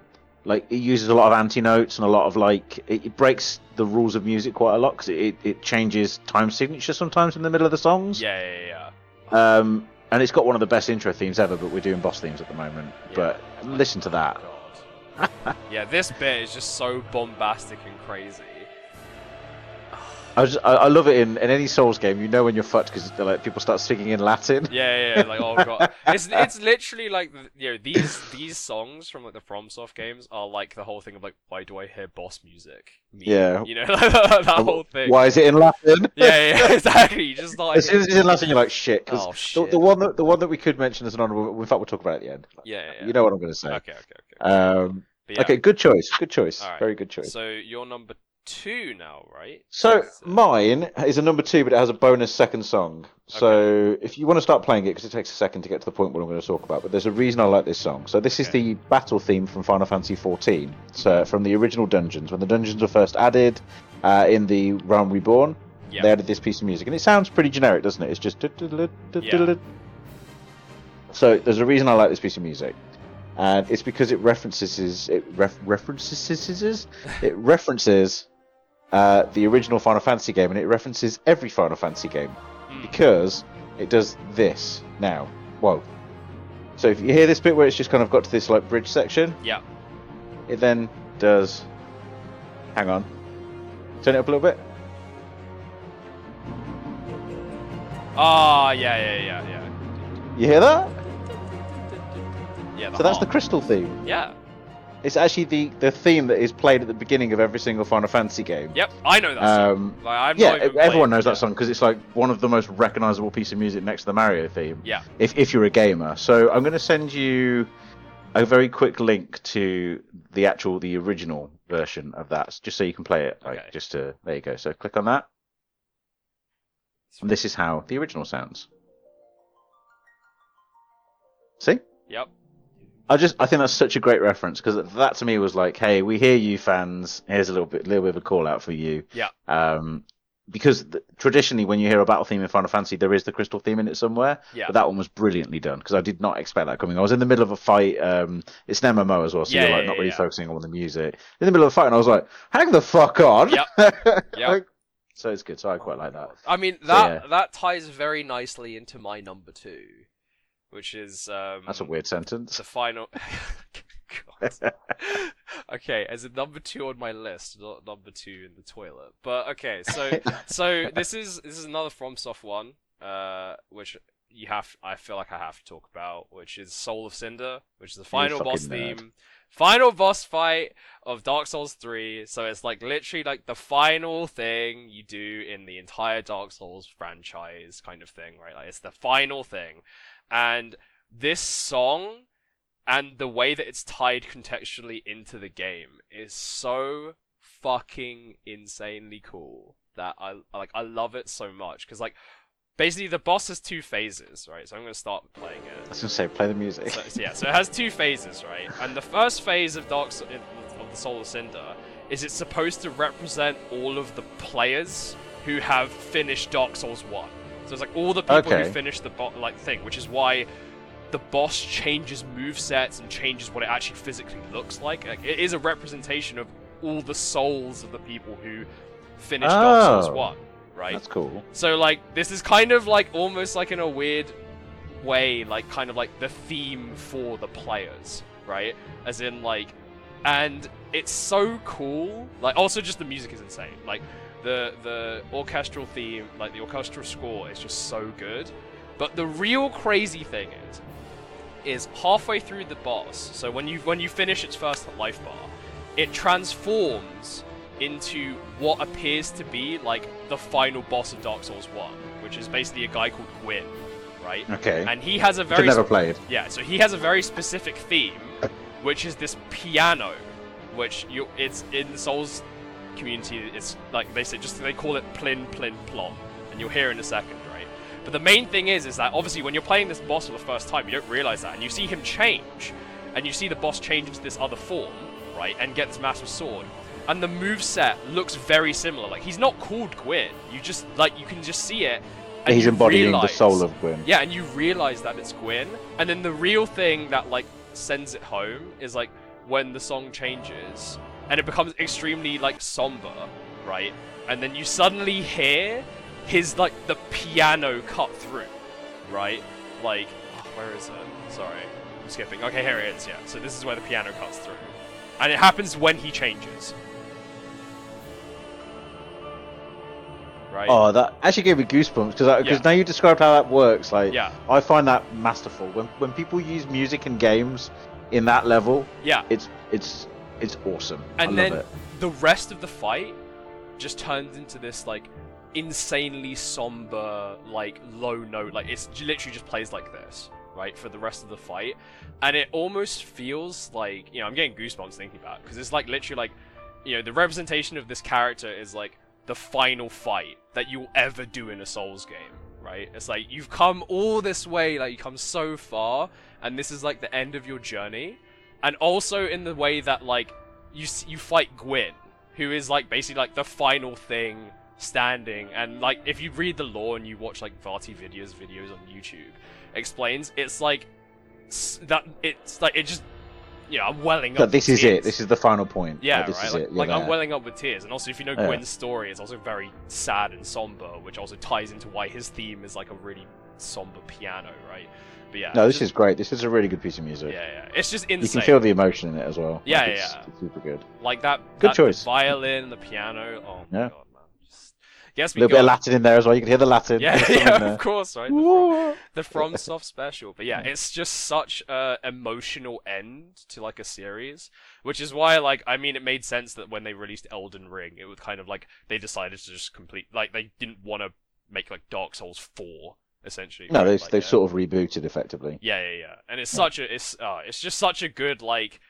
like it uses a lot of anti notes and a lot of like it, it breaks the rules of music quite a lot because it, it changes time signature sometimes in the middle of the songs. Yeah, yeah, yeah. Um, and it's got one of the best intro themes ever, but we're doing boss themes at the moment. Yeah. But listen to that. Yeah, this bit is just so bombastic and crazy. I, just, I, I love it in, in any Souls game. You know when you're fucked because like people start singing in Latin. Yeah, yeah, yeah, like oh god, it's it's literally like you know these these songs from like the FromSoft games are like the whole thing of like why do I hear boss music? Me, Yeah. you know that whole thing. Why is it in Latin? Yeah, yeah, exactly. You just like As soon as it's in Latin, you're like shit. Oh, shit. the one that the one that we could mention as an honorable. In fact, we'll talk about it at the end. yeah, yeah, yeah. You know what I'm going to say. Okay, okay, okay. Um, yeah, Okay, good choice. Good choice. Alright. Very good choice. So you're number two now, right? So mine is a number two, but it has a bonus second song. So if you want to start playing it, because it takes a second to get to the point what I'm going to talk about, but there's a reason I like this song. So this is the battle theme from Final Fantasy XIV. So from the original dungeons, when the dungeons were first added uh, in the Realm Reborn, yeah. they added this piece of music, and it sounds pretty generic, doesn't it? It's just. So there's a reason I like this piece of music, and it's because it references it ref, references it references uh, the original Final Fantasy game, and it references every Final Fantasy game Mm. because it does this now. Whoa! So if you hear this bit where it's just kind of got to this like bridge section, Yeah. it then does. Hang on, turn it up a little bit. Ah, yeah, yeah, yeah, yeah. You hear that? Yeah. So that's the crystal theme. Yeah. It's actually the, the theme that is played at the beginning of every single Final Fantasy game. Yep. I know that song. Um, Like, I've yeah, everyone played- knows that song because it's like one of the most recognizable piece of music next to the Mario theme. Yeah. If if you're a gamer, so I'm going to send you a very quick link to the actual the original version of that, just so you can play it. Like, Okay. just to there you go. So click on that. And this is how the original sounds. See? Yep. I just I think that's such a great reference because that to me was like, hey, we hear you fans. Here's a little bit little bit of a call out for you. Yeah. Um, because th- traditionally when you hear a battle theme in Final Fantasy, there is the crystal theme in it somewhere. Yeah. But that one was brilliantly done because I did not expect that coming. I was in the middle of a fight. Um, it's an MMO as well, so Yeah, you're like yeah, not really yeah. focusing on the music. In the middle of a fight, and I was like, "Hang the fuck on!" Yep. Yep. So it's good. So I quite like that. I mean So, that yeah. that ties very nicely into my number two, which is um, That's a weird sentence. It's the final. Okay, as a number two on my list, not number two in the toilet. But okay, so so this is this is another FromSoft one, uh, which you have I feel like I have to talk about, which is Soul of Cinder, which is the final boss nerd. theme, final boss fight of Dark Souls three. So it's like literally like the final thing you do in the entire Dark Souls franchise, kind of thing, right? Like it's the final thing, and this song and the way that it's tied contextually into the game is so fucking insanely cool that I like I love it so much because like basically the boss has two phases right so I'm gonna start playing it. I was gonna say, play the music. so, so yeah so it has two phases right and the first phase of Dark Soul, of the Soul of Cinder is it's supposed to represent all of the players who have finished Dark Souls 1 so it's like all the people Okay. who finished the bo- like thing which is why the boss changes move sets and changes what it actually physically looks like. like it is a representation of all the souls of the people who finished Dark oh. Souls Oh. 1, right? That's cool. So like this is kind of like almost like in a weird way, like kind of like the theme for the players, right? As in like and it's so cool. Like also just the music is insane. Like the the orchestral theme, like the orchestral score is just so good. But the real crazy thing is is halfway through the boss. So when you when you finish its first life bar, it transforms into what appears to be like the final boss of Dark Souls 1, which is basically a guy called Gwyn, right? Okay. And he has a very never sp- played. yeah, so he has a very specific theme, uh. which is this piano, which you it's in Souls community. It's like they say, just they call it plin plin plon, and you'll hear in a second, right? But the main thing is, is that obviously when you're playing this boss for the first time, you don't realize that, and you see him change, and you see the boss change into this other form, right, and get this massive sword. And the move set looks very similar. Like he's not called Gwyn. You just like you can just see it. And He's embodying the soul of Gwyn. yeah, and you realize that it's Gwyn, and then the real thing that like sends it home is like when the song changes and it becomes extremely like somber, right? And then you suddenly hear his like the piano cut through, right? Like, oh, where is it? Sorry, I'm skipping. Okay, here it is. Yeah, so this is where the piano cuts through, and it happens when he changes. Right. Oh, that actually gave me goosebumps because because Yeah. now you described how that works. Like, Yeah. I find that masterful. When when people use music in games in that level, yeah. it's it's it's awesome. and then it. the rest of the fight just turns into this like insanely somber like low note like it's literally just plays like this right for the rest of the fight and it almost feels like you know i'm getting goosebumps thinking about it because it's like literally like you know the representation of this character is like the final fight that you'll ever do in a souls game right it's like you've come all this way like you come so far and this is like the end of your journey and also in the way that like you you fight Gwyn, who is like basically like the final thing standing, and like if you read the lore and you watch like VaatiVidya videos on YouTube, explains it's like that it's like it just you know I'm welling up. But this is it. This is the final point. Yeah, Like, this right. is Like, it. You're like I'm welling up with tears, and also if you know Yeah. Gwyn's story, it's also very sad and somber, which also ties into why his theme is like a really somber piano, right? But yeah, No, this just- is great. This is a really good piece of music. yeah, yeah. It's just You can feel the emotion in it as well. Yeah, Like, yeah, it's, it's super good. Like that, Good that choice. violin, the piano. Oh my Yeah. god, man! Just gets A me little bit of. Latin in there as well. You can hear the Latin. Yeah, yeah, there. of course, right? The, From, the FromSoft special, but yeah, it's just such a emotional end to like a series, which is why, like, I mean, it made sense that when they released Elden Ring, it was kind of like they decided to just complete, like, they didn't want to make like Dark Souls four, essentially. No, right? they've, Like, they've uh, sort of rebooted effectively. Yeah, yeah, yeah. And it's Yeah. such a it's uh, it's just such a good like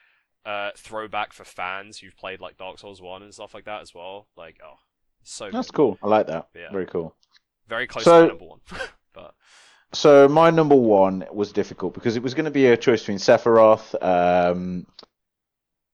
uh throwback for fans who've played like Dark Souls 1 and stuff like that as well. Like oh, so That's good. cool. I like that. Yeah. Very cool. Very close So- to number 1. but So my number one was difficult because it was going to be a choice between Sephiroth. Um,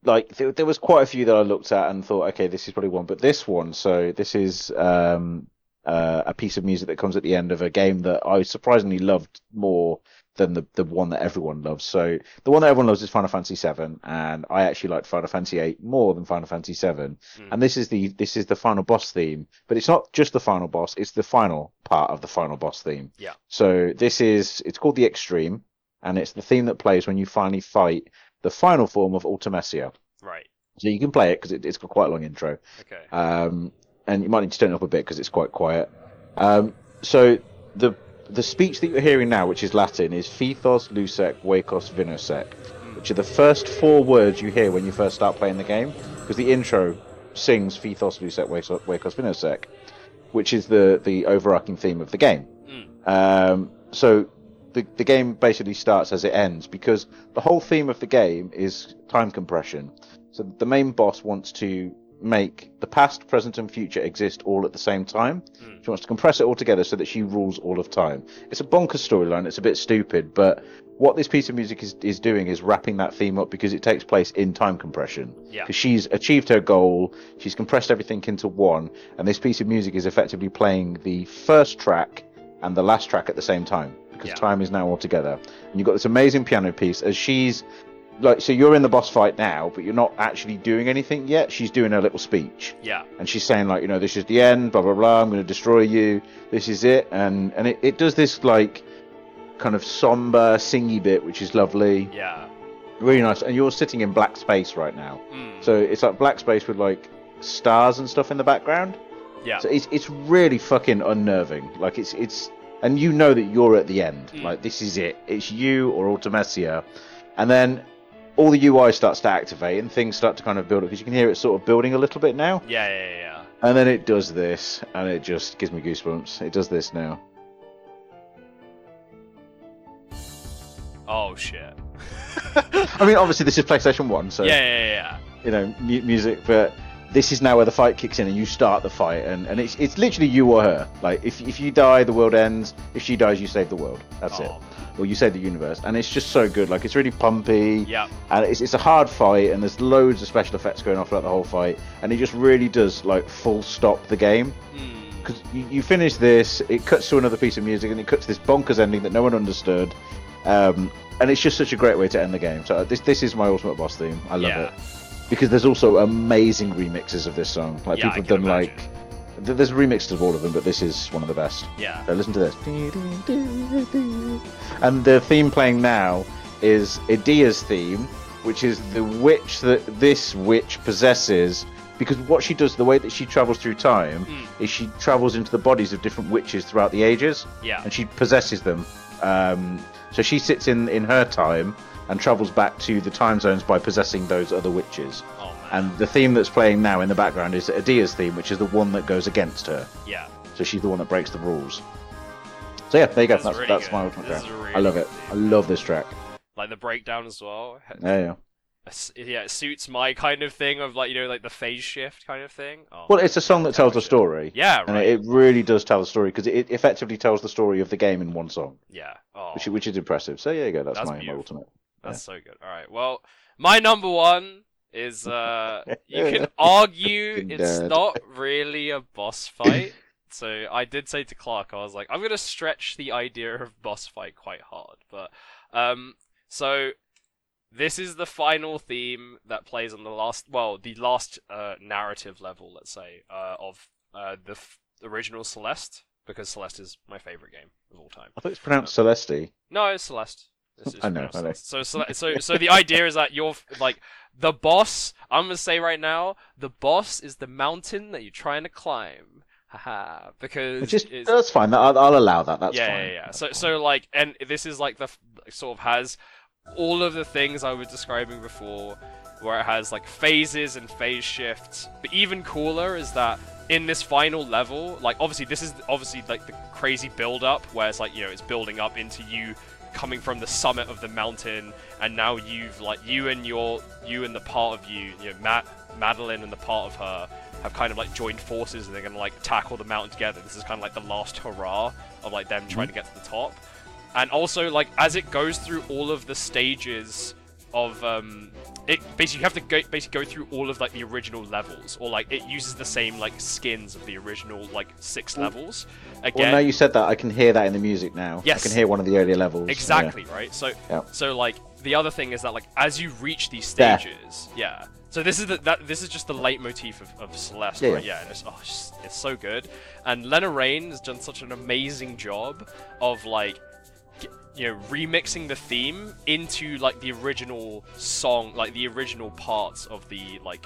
like there was quite a few that I looked at and thought, okay, this is probably one, but this one. So this is um, uh, a piece of music that comes at the end of a game that I surprisingly loved more than the the one that everyone loves. So the one that everyone loves is Final Fantasy VII, and I actually liked Final Fantasy VIII more than Final Fantasy VII. Mm. And this is the this is the final boss theme, but it's not just the final boss; it's the final part of the final boss theme. Yeah. So this is it's called the Extreme, and it's the theme that plays when you finally fight the final form of Ultimecia. Right. So you can play it because it, it's got quite a long intro. Okay. Um, and you might need to turn it up a bit because it's quite quiet. Um, so the the speech that you're hearing now, which is Latin, is Fithos Lusec Wecos Vinosec, which are the first four words you hear when you first start playing the game, because the intro sings Fithos Lusec Wecos Wecos Vinosec, which is the the overarching theme of the game. Mm. Um, so the the game basically starts as it ends because the whole theme of the game is time compression. So the main boss wants to make the past, present, and future exist all at the same time. Mm. She wants to compress it all together so that she rules all of time. It's a bonkers storyline. It's a bit stupid, but what this piece of music is, is doing is wrapping that theme up because it takes place in time compression. Yeah. Because she's achieved her goal, she's compressed everything into one, and this piece of music is effectively playing the first track and the last track at the same time because Yeah. time is now all together. And you've got this amazing piano piece as she's like, so you're in the boss fight now, but you're not actually doing anything yet. She's doing her little speech Yeah. and she's saying like you know this is the end blah blah blah i'm going to destroy you this is it and and it, it does this like kind of somber singy bit which is lovely Yeah. really nice and you're sitting in black space right now Mm. so it's like black space with like stars and stuff in the background yeah. so it's it's really fucking unnerving like it's it's and you know that you're at the end Mm. like this is it it's you or ultimecia and then all the ui starts to activate and things start to kind of build up because you can hear it sort of building a little bit now yeah. Yeah. Yeah. and then it does this, and it just gives me goosebumps. It does this now. Oh shit. I mean, obviously this is PlayStation One, so yeah. Yeah. Yeah. you know mu- music, but this is now where the fight kicks in, and you start the fight, and, and it's it's literally you or her. Like if if you die, the world ends. If she dies, you save the world. That's oh, it. Or you say the universe, and it's just so good. Like it's really pumpy. Yeah. and it's, it's a hard fight and there's loads of special effects going on throughout the whole fight and it just really does like full stop the game Mm. because you, you finish this it cuts to another piece of music and it cuts to this bonkers ending that no one understood um, and it's just such a great way to end the game so this this is my ultimate boss theme i love Yeah. it because there's also amazing remixes of this song like Yeah, people have done like th- there's remixes of all of them but this is one of the best Yeah. so listen to this. And the theme playing now is Edea's theme, which is the witch that this witch possesses. Because what she does, the way that she travels through time, Mm. is she travels into the bodies of different witches throughout the ages, Yeah. and she possesses them. Um, so she sits in in her time and travels back to the time zones by possessing those other witches. And the theme that's playing now in the background is Edea's theme, which is the one that goes against her. yeah. So she's the one that breaks the rules. So yeah, there you go. This That's really that's good. my ultimate track. a I really love it. I love this track. Like the breakdown as well. Yeah, yeah. Yeah, it suits my kind of thing of like you know like the phase shift kind of thing. Oh, Well, it's a song that tells a story. Yeah, And it really does tell the story because it effectively tells the story of the game in one song, yeah. Oh, which which is impressive. So yeah, you go. That's, That's my, my ultimate. that's so good. All right. Well, my number one is uh you can argue it's dad. not really a boss fight. So I did say to Clark, I was like, I'm gonna stretch the idea of boss fight quite hard, but um, so this is the final theme that plays on the last, well, the last uh, narrative level, let's say, uh, of uh, the f- original Celeste, because Celeste is my favorite game of all time. I thought it's pronounced Celeste. No, it's Celeste. This is I know, I know. Celeste. So, so, so the idea is that you're like the boss. I'm gonna say right now, the boss is the mountain that you're trying to climb. Haha, because it's- that's fine. I'll, I'll allow that. That's yeah, fine. yeah, yeah. That's So, fine. so like, and this is like the sort of has all of the things I was describing before, where it has like phases and phase shifts. But even cooler is that in this final level, like obviously this is obviously like the crazy build up, where it's like you know it's building up into you coming from the summit of the mountain, and now you've like you and your you and the part of you, you know, Matt, Madeline and the part of her have kind of like joined forces and they're gonna like tackle the mountain together. This is kind of like the last hurrah of like them trying mm-hmm. to get to the top. And also like as it goes through all of the stages of um, it basically you have to go basically go through all of like the original levels, or like it uses the same like skins of the original like six levels. Again, Well, now you said that, I can hear that in the music now. Yes. I can hear one of the earlier levels. Exactly, right? So Yeah. so like the other thing is that like as you reach these There. stages, yeah. So this is the that this is just the leitmotif of, of Celeste, Yeah, right? yeah. Yeah, and it's, oh, it's, it's so good. And Lena Raine has done such an amazing job of like you know remixing the theme into like the original song, like the original parts of the like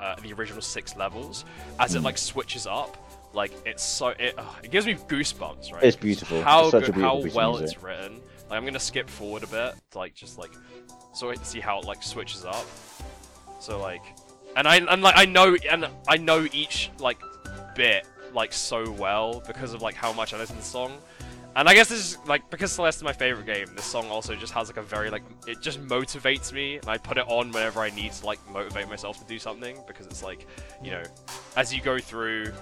uh, the original six levels as Hmm. it like switches up. Like it's so it, ugh, it gives me goosebumps, right? It's beautiful. How It's such a good, how beautiful of well it's written. Like I'm gonna skip forward a bit, to, like just like so I can see how it like switches up. So like, and I and like I know and I know each like bit like so well because of like how much I listen to the song. And I guess this is like because Celeste is my favorite game. This song also just has like a very like it just motivates me, and I put it on whenever I need to like motivate myself to do something because it's like you know as you go through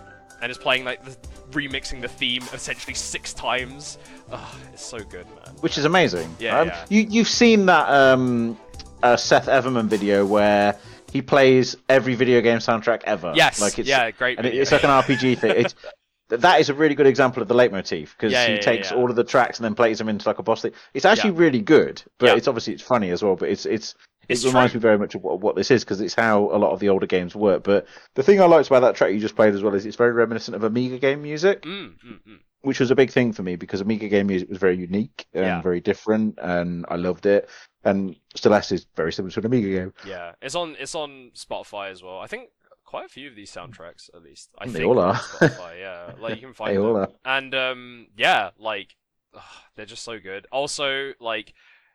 and it's playing like the, remixing the theme essentially six times. Ugh, it's so good, man. Which is amazing. Yeah, Um, yeah. You, you've seen that um, uh, Seth Everman video where he plays every video game soundtrack ever. Yes, Like it's, yeah, great. and it- it's like an RPG thing. It's, that is a really good example of the leitmotif because Yeah, he yeah, takes yeah. all of the tracks and then plays them into like a boss thing. It's actually really good, but it's obviously it's funny as well. But it's it's it reminds true. me very much of what, what this is because it's how a lot of the older games work. But the thing I liked about that track you just played as well is it's very reminiscent of Amiga game music Mm, mm, mm. which was a big thing for me because Amiga game music was very unique and very different, and I loved it. And Celeste is very similar to an Amiga game. Yeah, it's on it's on Spotify as well. I think quite a few of these soundtracks, at least. I They think all are. Spotify, yeah, like you can find They them. all are. And um, yeah, like ugh, they're just so good. Also, like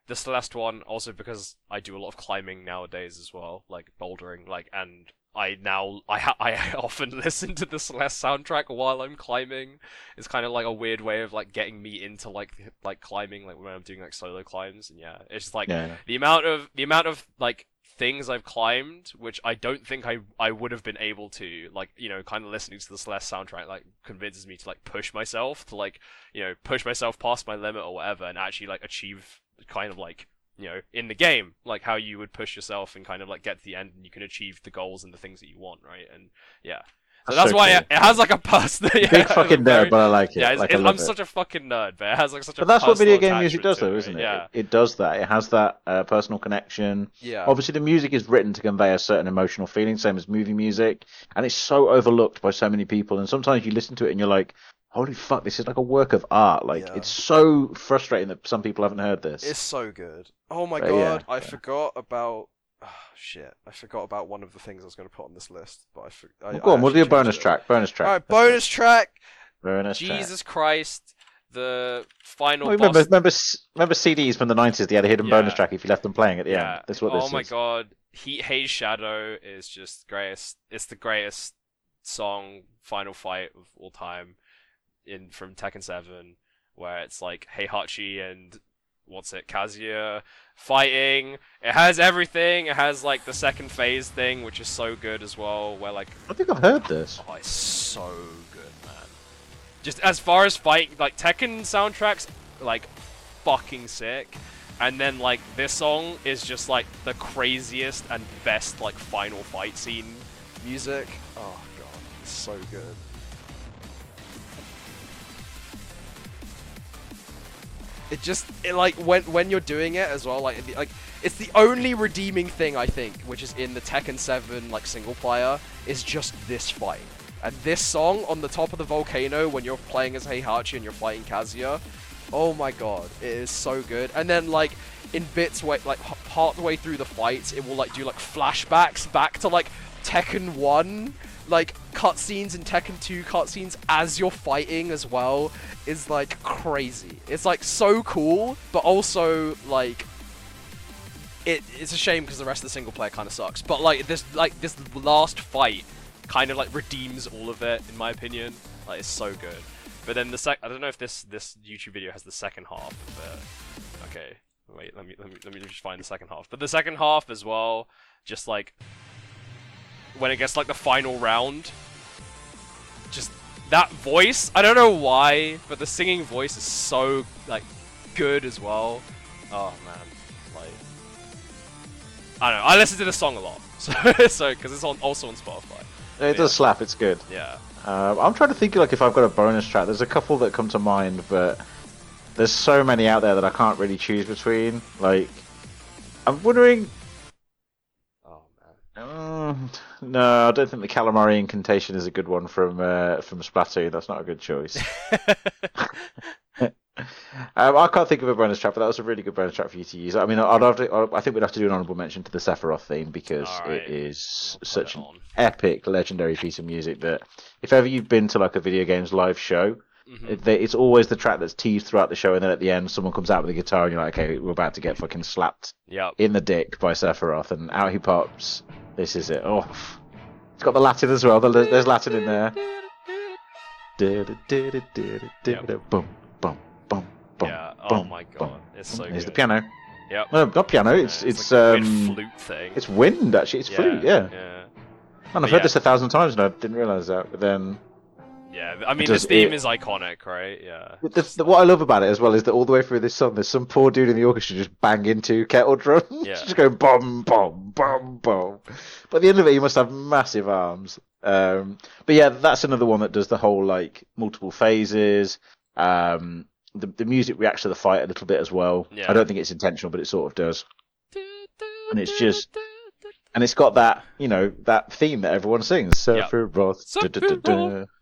the Celeste one, also because I do a lot of climbing nowadays as well, like bouldering, like and. I now I ha- I often listen to the Celeste soundtrack while I'm climbing. It's kind of like a weird way of like getting me into like like climbing, like when I'm doing like solo climbs. And yeah, it's just like Yeah. the amount of the amount of like things I've climbed, which I don't think I I would have been able to, like you know, kind of listening to the Celeste soundtrack, like convinces me to like push myself to like you know push myself past my limit or whatever, and actually like achieve kind of like you know in the game like how you would push yourself and kind of like get to the end and you can achieve the goals and the things that you want, right? And yeah. So That's why it, it has like a personal. yeah, Big fucking very- nerd, but I like it. Yeah, it's, like, it- I I'm it. such a fucking nerd, but it has like such a. But that's what video game music does, though, isn't it? Yeah. It, it does that. It has that uh, personal connection. Yeah. Obviously, the music is written to convey a certain emotional feeling, same as movie music, and it's so overlooked by so many people. And sometimes you listen to it and you're like, "Holy fuck, this is like a work of art!" Like Yeah. it's so frustrating that some people haven't heard this. It's so good. Oh my But god, yeah, I yeah. forgot about. Oh, shit, I forgot about one of the things I was going to put on this list, but I. For... I Well, go I on, we'll do a bonus it. track. Bonus track. All right, bonus track. Bonus track. Jesus Christ, the final Oh, boss. remember, remember, remember CDs from the nineties? They had a hidden Yeah. bonus track if you left them playing at the yeah. end. That's what oh my is. god, Heat Haze Shadow is just greatest. It's the greatest song final fight of all time in from Tekken Seven, where it's like Heihachi and what's it, Kazuya fighting. It has everything. It has like the second phase thing, which is so good as well. Where like I think I've heard this. Oh, it's so good, man. Just as far as fight, like Tekken soundtracks, like fucking sick. And then like this song is just like the craziest and best like final fight scene. Music. Oh god, it's so good. It just it, like when when you're doing it as well, like like it's the only redeeming thing I think, which is in the Tekken 7 like single player, is just this fight. And this song on the top of the volcano when you're playing as Heihachi and you're fighting Kazuya, oh my god, it is so good. And then like in bits way like part the way through the fight, it will like do like flashbacks back to like Tekken 1, like cutscenes in Tekken 2 cutscenes as you're fighting as well is like crazy. It's like so cool, but also like it, it's a shame because the rest of the single player kind of sucks. But like this like this last fight kind of like redeems all of it in my opinion. Like it's so good. But then the sec I don't know if this this YouTube video has the second half but. Okay. Wait, let me let me let me just find the second half. But the second half as well, just like when it gets like the final round, just that voice. I don't know why, but the singing voice is so like good as well. Oh man, like I don't know. I listen to the song a lot, so so because it's on also on Spotify. It does slap. It's good. Yeah. Um, I'm trying to think like if I've got a bonus track. There's a couple that come to mind, but there's so many out there that I can't really choose between. Like, I'm wondering. Oh man. Uh, no, I don't think the calamari Inkantation is a good one from uh, from Splatoon. That's not a good choice. um, I can't think of a bonus track, but that was a really good bonus track for you to use. I mean, I'd have to, I think we'd have to do an honorable mention to the Sephiroth theme because Alright. it is such it an epic, legendary piece of music that if ever you've been to like a video games live show, Mhm. it, it's always the track that's teased throughout the show, and then at the end, someone comes out with a guitar, and you're like, okay, we're about to get fucking slapped Yep. in the dick by Sephiroth, and out he pops. This is it. Oh, it's got the Latin as well. There's Latin in there. Boom, boom, boom, boom. Yeah. Oh boom, my boom. god, it's so Here's good. the piano. Yeah. No, not piano. Yeah, It's it's, like um, flute thing. it's wind actually. It's flute. Yeah. Yeah. Man, I've But heard yeah. this a thousand times and I didn't realize that. But then Yeah. I mean, this theme it- is iconic, right? Yeah. The, the, what I love about it as well is that all the way through this song, there's some poor dude in the orchestra just banging two kettle drums, Yeah. just going bum bum bum bum. But at the end of it, you must have massive arms. Um, but yeah, that's another one that does the whole like multiple phases. Um, the the music reacts to the fight a little bit as well. Yeah. I don't think it's intentional, but it sort of does. And it's just- And it's got that you know that theme that everyone sings. Da. Sephiroth.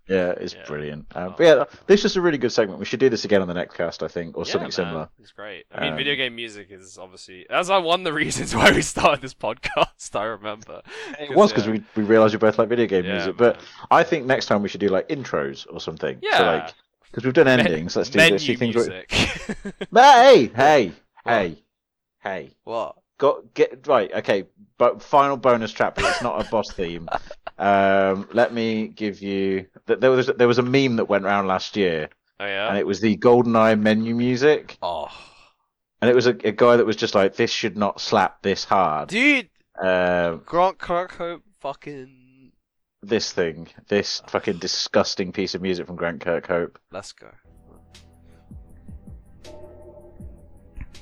Yeah, it's Yeah. brilliant. Um, Oh. but yeah, this is a really good segment. We should do this again on the next cast, I think, or Yeah, something man, similar. It's great. I mean, Um, video game music is obviously that's like one of the reasons why we started this podcast. I remember. It was because yeah. we, we realised we both like video game music. But man. I think next time we should do like intros or something. yeah, So like, because we've done Men- endings, let's do menu let's do things. Where... music. But hey, hey, hey, hey. What? Got get right. Okay, but final bonus trap, but it's not a boss theme. Um, let me give you. th- There was there was a meme that went around last year, oh yeah. and it was the GoldenEye menu music, Oh, and it was a, a guy that was just like, "This should not slap this hard." dude, Um, Grant Kirkhope, fucking, this thing, this fucking disgusting piece of music from Grant Kirkhope. let's go.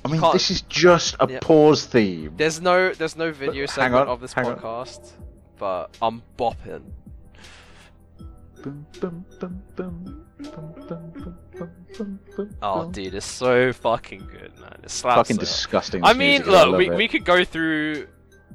I mean, can't... this is just a pause theme. There's no, there's no video but, segment on, of this podcast, on. but I'm bopping. Oh, dude, it's so fucking good, man. It's fucking so. disgusting. I mean, music. look, I we, we could go through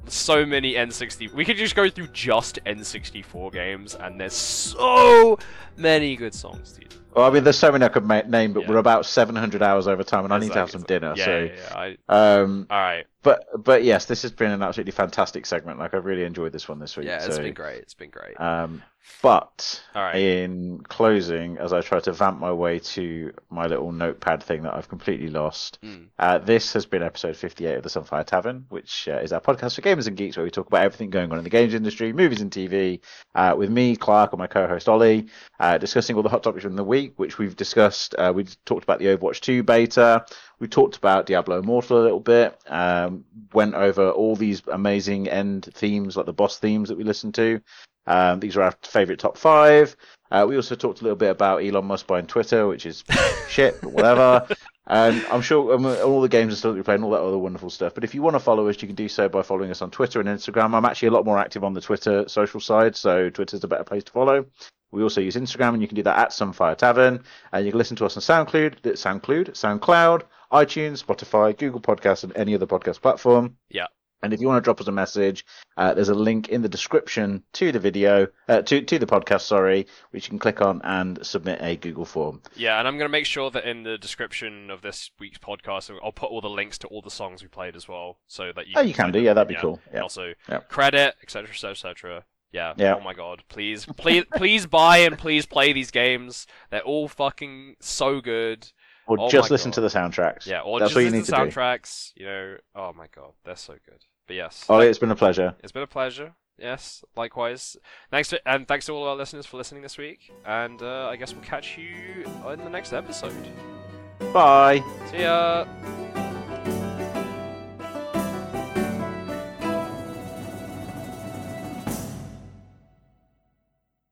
so many N60. We could just go through just N64 games, and there's so many good songs, dude. Well, I mean, there's so many I could ma- name, but Yeah. we're about 700 hours over time, and I need to have some dinner. Yeah, so, yeah, yeah. I, um, all right. but but yes, this has been an absolutely fantastic segment. Like, I've really enjoyed this one this week. Yeah, it's so, been great. It's been great. Um, but right. in closing, as I try to vamp my way to my little notepad thing that I've completely lost, Mm. uh, this has been episode 58 of the Sunfire Tavern, which uh, is our podcast for gamers and geeks where we talk about everything going on in the games industry, movies and TV, uh, with me, Clark, and my co-host Ollie, uh, discussing all the hot topics from the week, which we've discussed. Uh, we talked about the Overwatch 2 beta. We talked about Diablo Immortal a little bit. Um, went over all these amazing end themes, like the boss themes that we listened to. Um, these are our favourite top five. Uh, we also talked a little bit about Elon Musk buying Twitter, which is shit, but whatever. And I'm sure um, all the games are still playing, all that other wonderful stuff. But if you want to follow us, you can do so by following us on Twitter and Instagram. I'm actually a lot more active on the Twitter social side, so Twitter's a better place to follow. We also use Instagram, and you can do that at Sunfire Tavern. And you can listen to us on SoundCloud, SoundCloud, SoundCloud, iTunes, Spotify, Google Podcasts, and any other podcast platform. Yeah. And if you want to drop us a message, uh, there's a link in the description to the video, uh, to to the podcast, sorry, which you can click on and submit a Google form. Yeah, and I'm gonna make sure that in the description of this week's podcast, I'll put all the links to all the songs we played as well, so that you. Oh, you can do, them. yeah, that'd be cool. Yeah. also Yeah. credit, etc., etc., etc. Yeah. Yeah. Oh my god, please, please, please buy and please play these games. They're all fucking so good. Or Oh just listen to the soundtracks. Yeah. Or That's just what you need to do. soundtracks. You know. Oh my god, they're so good. But yes. Ollie, it's been a pleasure. It's been a pleasure. Yes, likewise. Thanks to, and thanks to all our listeners for listening this week. And uh, I guess we'll catch you in the next episode. Bye. See ya.